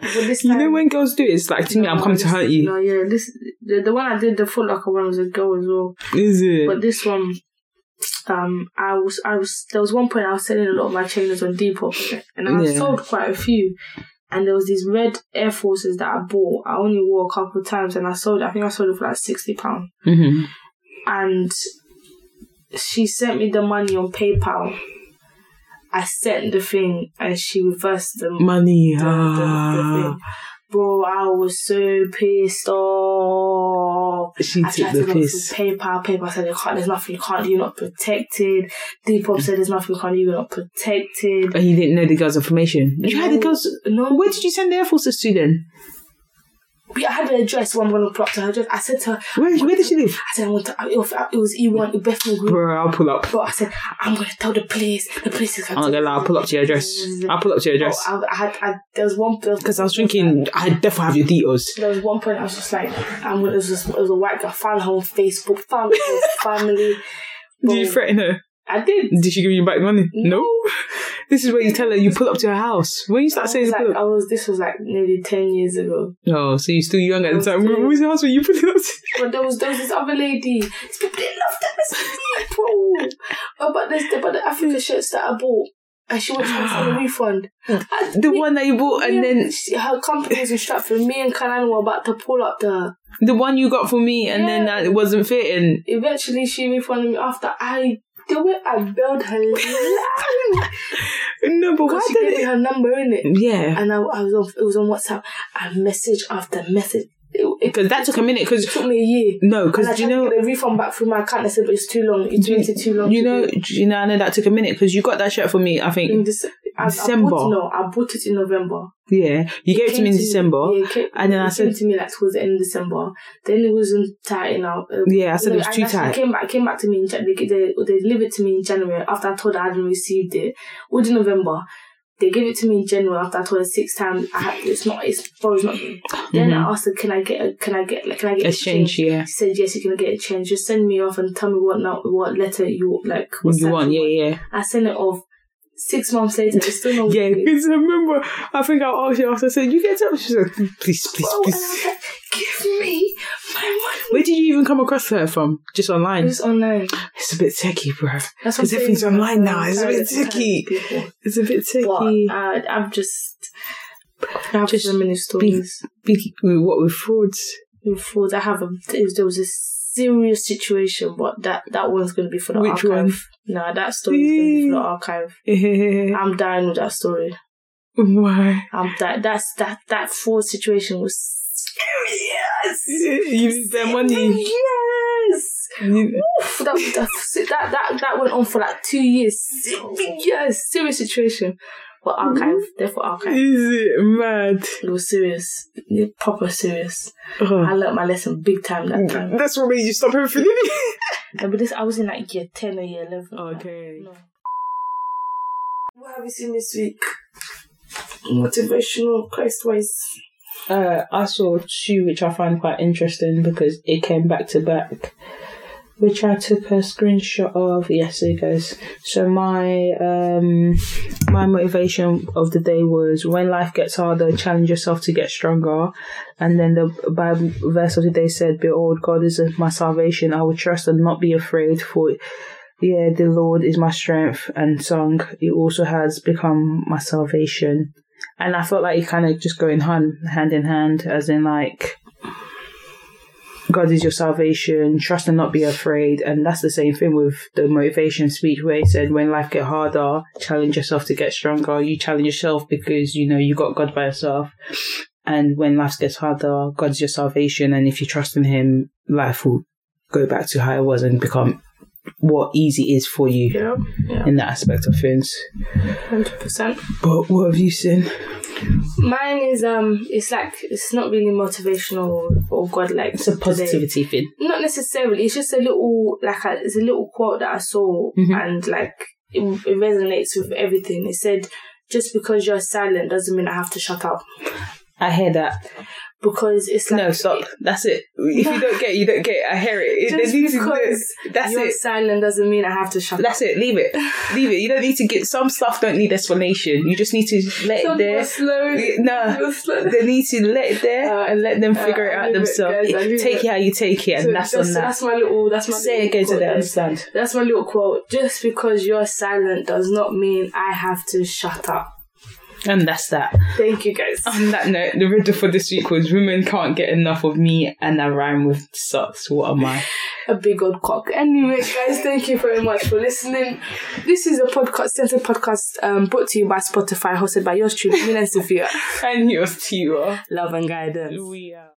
but this You know when girls do it, it's like to me, I'm no, coming to hurt you. No, yeah, this the, the one I did the Foot Locker one was a girl as well. Is it? But this one, um, I was, I was, there was one point I was selling a lot of my trainers on Depop, and I Yeah. sold quite a few. and there was these red Air Forces that I bought. I only wore a couple of times, and I sold. I think I sold it for like sixty pound. Mm-hmm. And she sent me the money on PayPal. I sent the thing, and she reversed the Money. the, the, the ah. Bro, I was so pissed off. She I took tried the to look piss. for PayPal. PayPal said you can't, there's nothing you can't do, you're not protected. Depop mm. said there's nothing you can't do, you're not protected. Oh, and he didn't know the girl's information. You had the girl's. No, Where did you send the Air Forces to then? But I had an address where I'm going to put up to her address. I said to her, Where, where did she live? I said, I want to, it was, it was E1, it Bethnal Green. Bro, I'll pull up. But I said, I'm going to tell the police. The police is I'm going not gonna lie, I'll pull up to your address. I'll pull up to your address. I, I had, I, there was one, Because I was thinking, I definitely have your details. there was one point I was just like, I'm it was it was a white girl, found her on Facebook, found her family. Did you threaten her? I did. Did she give you back money? No. This is where you tell her you pull up to her house. When you start saying like, pull I was, this was like nearly 10 years ago. Oh, so you're still young at the time. still- the house when you put it up to? But there was, there was this other lady. These people didn't love that. That's bro. Oh, about this, about the Africa shirts that I bought. And she trying to send a refund. The one that you bought and then she- her company was in Stratford. Me and Kanan were about to pull up the. the one you got for me and then Yeah. that it wasn't fitting. Eventually, she refunded me after I. The way I bailed her. No, but why Because she gave me her number in it. Yeah. And I, I was on, it was on WhatsApp. I message after message. It, it, Because that took a minute. Because it took me a year. no, because do you know, a refund back through my account. I said, but it's too long. It's waited too long. you know, you know, I know that took a minute because you got that shirt for me. I in think, this, I, I December. bought, no, I bought it in November. yeah, you gave it to me in December. yeah, came, and then I it said- to me like towards the end of December. Then it wasn't tight enough. Uh, Yeah, I said it was too tight. Came back, came back to me in Jan- they, they delivered it to me in January after I told her I hadn't received it. All in November. They gave it to me in January after I told her six times I had it's not it's bro, not here. Then I asked her, can I get a can I get like can I get Mm-hmm. Exchange, yeah. She said yes, you can get a change. Just send me off and tell me what now what letter you like. what You want, yeah, yeah. I sent it off. Six months later, it's still not Yeah, because I remember, I think I asked you after I said, you get up. She said, please, please, Bro, please. like, give me. Where did you even come across her from? Just online? It's online. It's a bit techie, bro. That's what Because everything's online now. It's a bit Kind of- kind of techie. It's a bit But uh, I've just, I have Just so many stories. Be- with what with frauds? with frauds. I have a, there was a serious situation, but that, that one's going to be for the Which archive. one? Nah, that story's going to be for the archive. I'm dying with that story. Why? I'm that that's that that fraud situation was serious. You their money. Yes. Oof, that, that, that, that, went on for like two years. Yes, serious situation. But mm-hmm. archive, therefore archive. Is it mad? It was serious. Proper serious. Uh-huh. I Oh. learnt my lesson big time that time. Mm, that's what made you stop everything. No, but this, I was in like year 10 or year 11. okay. No. What have you seen this week? Motivational, Christ-wise. Uh, I saw two which I find quite interesting because it came back to back, which I took a screenshot of. Yes, goes. So my um my motivation of the day was when life gets harder, challenge yourself to get stronger. And then the Bible verse of the day said, "Behold, God is my salvation. I will trust and not be afraid, for yeah, the Lord is my strength and song. It also has become my salvation." And I felt like it kind of just going hand, hand in hand, as in like, God is your salvation, trust and not be afraid. And that's the same thing with the motivation speech where he said, when life get harder, challenge yourself to get stronger. You challenge yourself because, you know, you got God by yourself. And when life gets harder, God's your salvation. And if you trust in him, life will go back to how it was and become what easy is for you Yeah, yeah, in that aspect of things. 100%. But what have you seen? Mine is, um, it's like, it's not really motivational or God like. It's a positivity thing. Not necessarily. It's just a little, like, a, it's a little quote that I saw Mhm. and, like, it, it resonates with everything. It said, just because you're silent doesn't mean I have to shut up. I hear that. Because it's like. No, stop. That's it. If you don't get it, you don't get it. I hear it. it Just to because that's you're it. silent doesn't mean I have to shut up. That's up. it. Leave it. Leave it. You don't need to get some stuff. Don't need explanation. You just need to let Some it there. slow. No, slow. they need to let it there Uh, and let them uh, figure it out it, themselves. guys, take it. it how you take it, and So that's just- on that. That's my little. That's my Say little again so they understand. That's my little quote. Just because you're silent does not mean I have to shut up. And that's that. Thank you guys. On that note, the riddle for this week was women can't get enough of me and I rhyme with sucks. What am I? a big old cock. Anyway, guys, thank you very much for listening. This is a podcast, censored podcast, um, brought to you by Spotify, hosted by yours truly, Milene Sofia. And yours too. Love and guidance. We are.